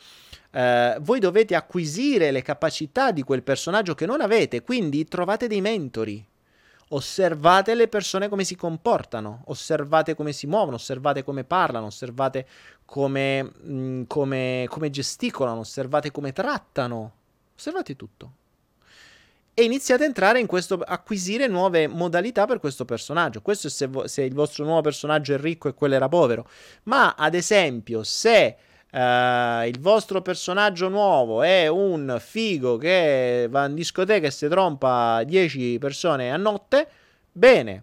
A: eh, voi dovete acquisire le capacità di quel personaggio che non avete, quindi trovate dei mentori. Osservate le persone come si comportano, osservate come si muovono, osservate come parlano, osservate come, mm, come, come gesticolano, osservate come trattano, osservate tutto e iniziate a entrare in questo, acquisire nuove modalità per questo personaggio. Questo è se, se il vostro nuovo personaggio è ricco e quello era povero. Ma ad esempio, se uh, il vostro personaggio nuovo è un figo che va in discoteca e si trompa 10 persone a notte, bene.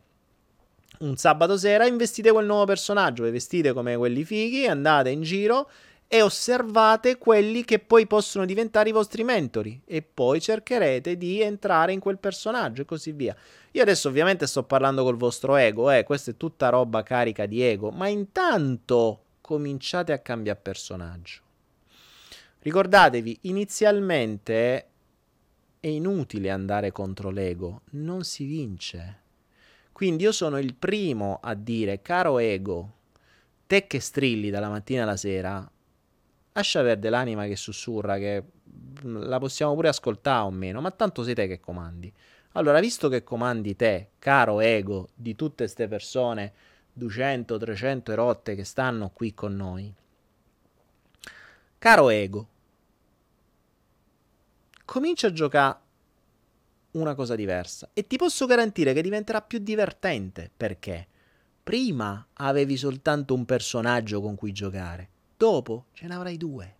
A: Un sabato sera investite quel nuovo personaggio, vestite come quelli fighi, andate in giro e osservate quelli che poi possono diventare i vostri mentori e poi cercherete di entrare in quel personaggio e così via. Io adesso ovviamente sto parlando col vostro ego, eh, questa è tutta roba carica di ego, ma intanto cominciate a cambiare personaggio. Ricordatevi, inizialmente è inutile andare contro l'ego, non si vince. Quindi io sono il primo a dire, caro ego, te che strilli dalla mattina alla sera, lascia perdere l'anima che sussurra, che la possiamo pure ascoltare o meno, ma tanto sei te che comandi. Allora, visto che comandi te, caro ego di tutte queste persone, 200, 300 erotte che stanno qui con noi, caro ego, comincia a giocare una cosa diversa e ti posso garantire che diventerà più divertente perché prima avevi soltanto un personaggio con cui giocare, dopo ce ne avrai due.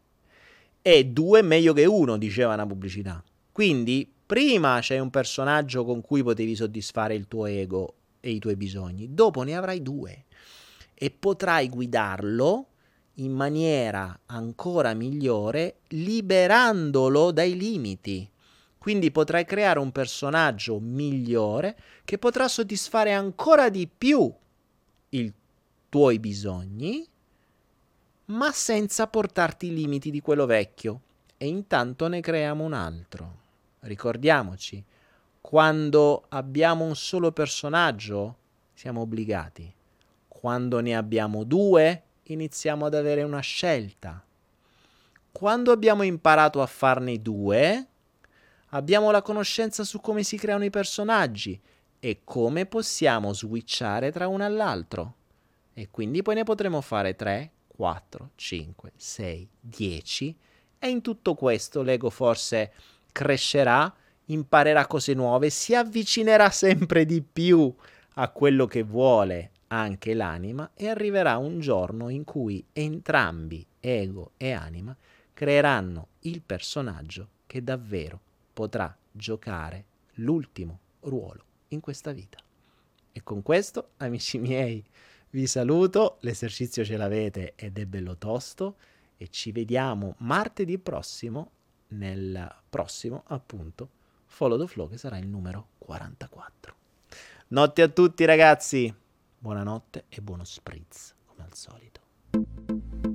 A: E due è meglio che uno, diceva una pubblicità. Quindi prima c'è un personaggio con cui potevi soddisfare il tuo ego e i tuoi bisogni, dopo ne avrai due e potrai guidarlo in maniera ancora migliore liberandolo dai limiti. Quindi potrai creare un personaggio migliore che potrà soddisfare ancora di più i tuoi bisogni, ma senza portarti i limiti di quello vecchio. E intanto ne creiamo un altro. Ricordiamoci, quando abbiamo un solo personaggio, siamo obbligati. Quando ne abbiamo due, iniziamo ad avere una scelta. Quando abbiamo imparato a farne due, abbiamo la conoscenza su come si creano i personaggi e come possiamo switchare tra uno all'altro. E quindi poi ne potremo fare 3, 4, 5, 6, 10 e in tutto questo l'ego forse crescerà, imparerà cose nuove, si avvicinerà sempre di più a quello che vuole anche l'anima e arriverà un giorno in cui entrambi, ego e anima, creeranno il personaggio che davvero potrà giocare l'ultimo ruolo in questa vita. E con questo, amici miei, vi saluto, l'esercizio ce l'avete ed è bello tosto e ci vediamo martedì prossimo nel prossimo appunto Follow the Flow che sarà il numero 44. Notte a tutti ragazzi! Buonanotte e buono spritz, come al solito.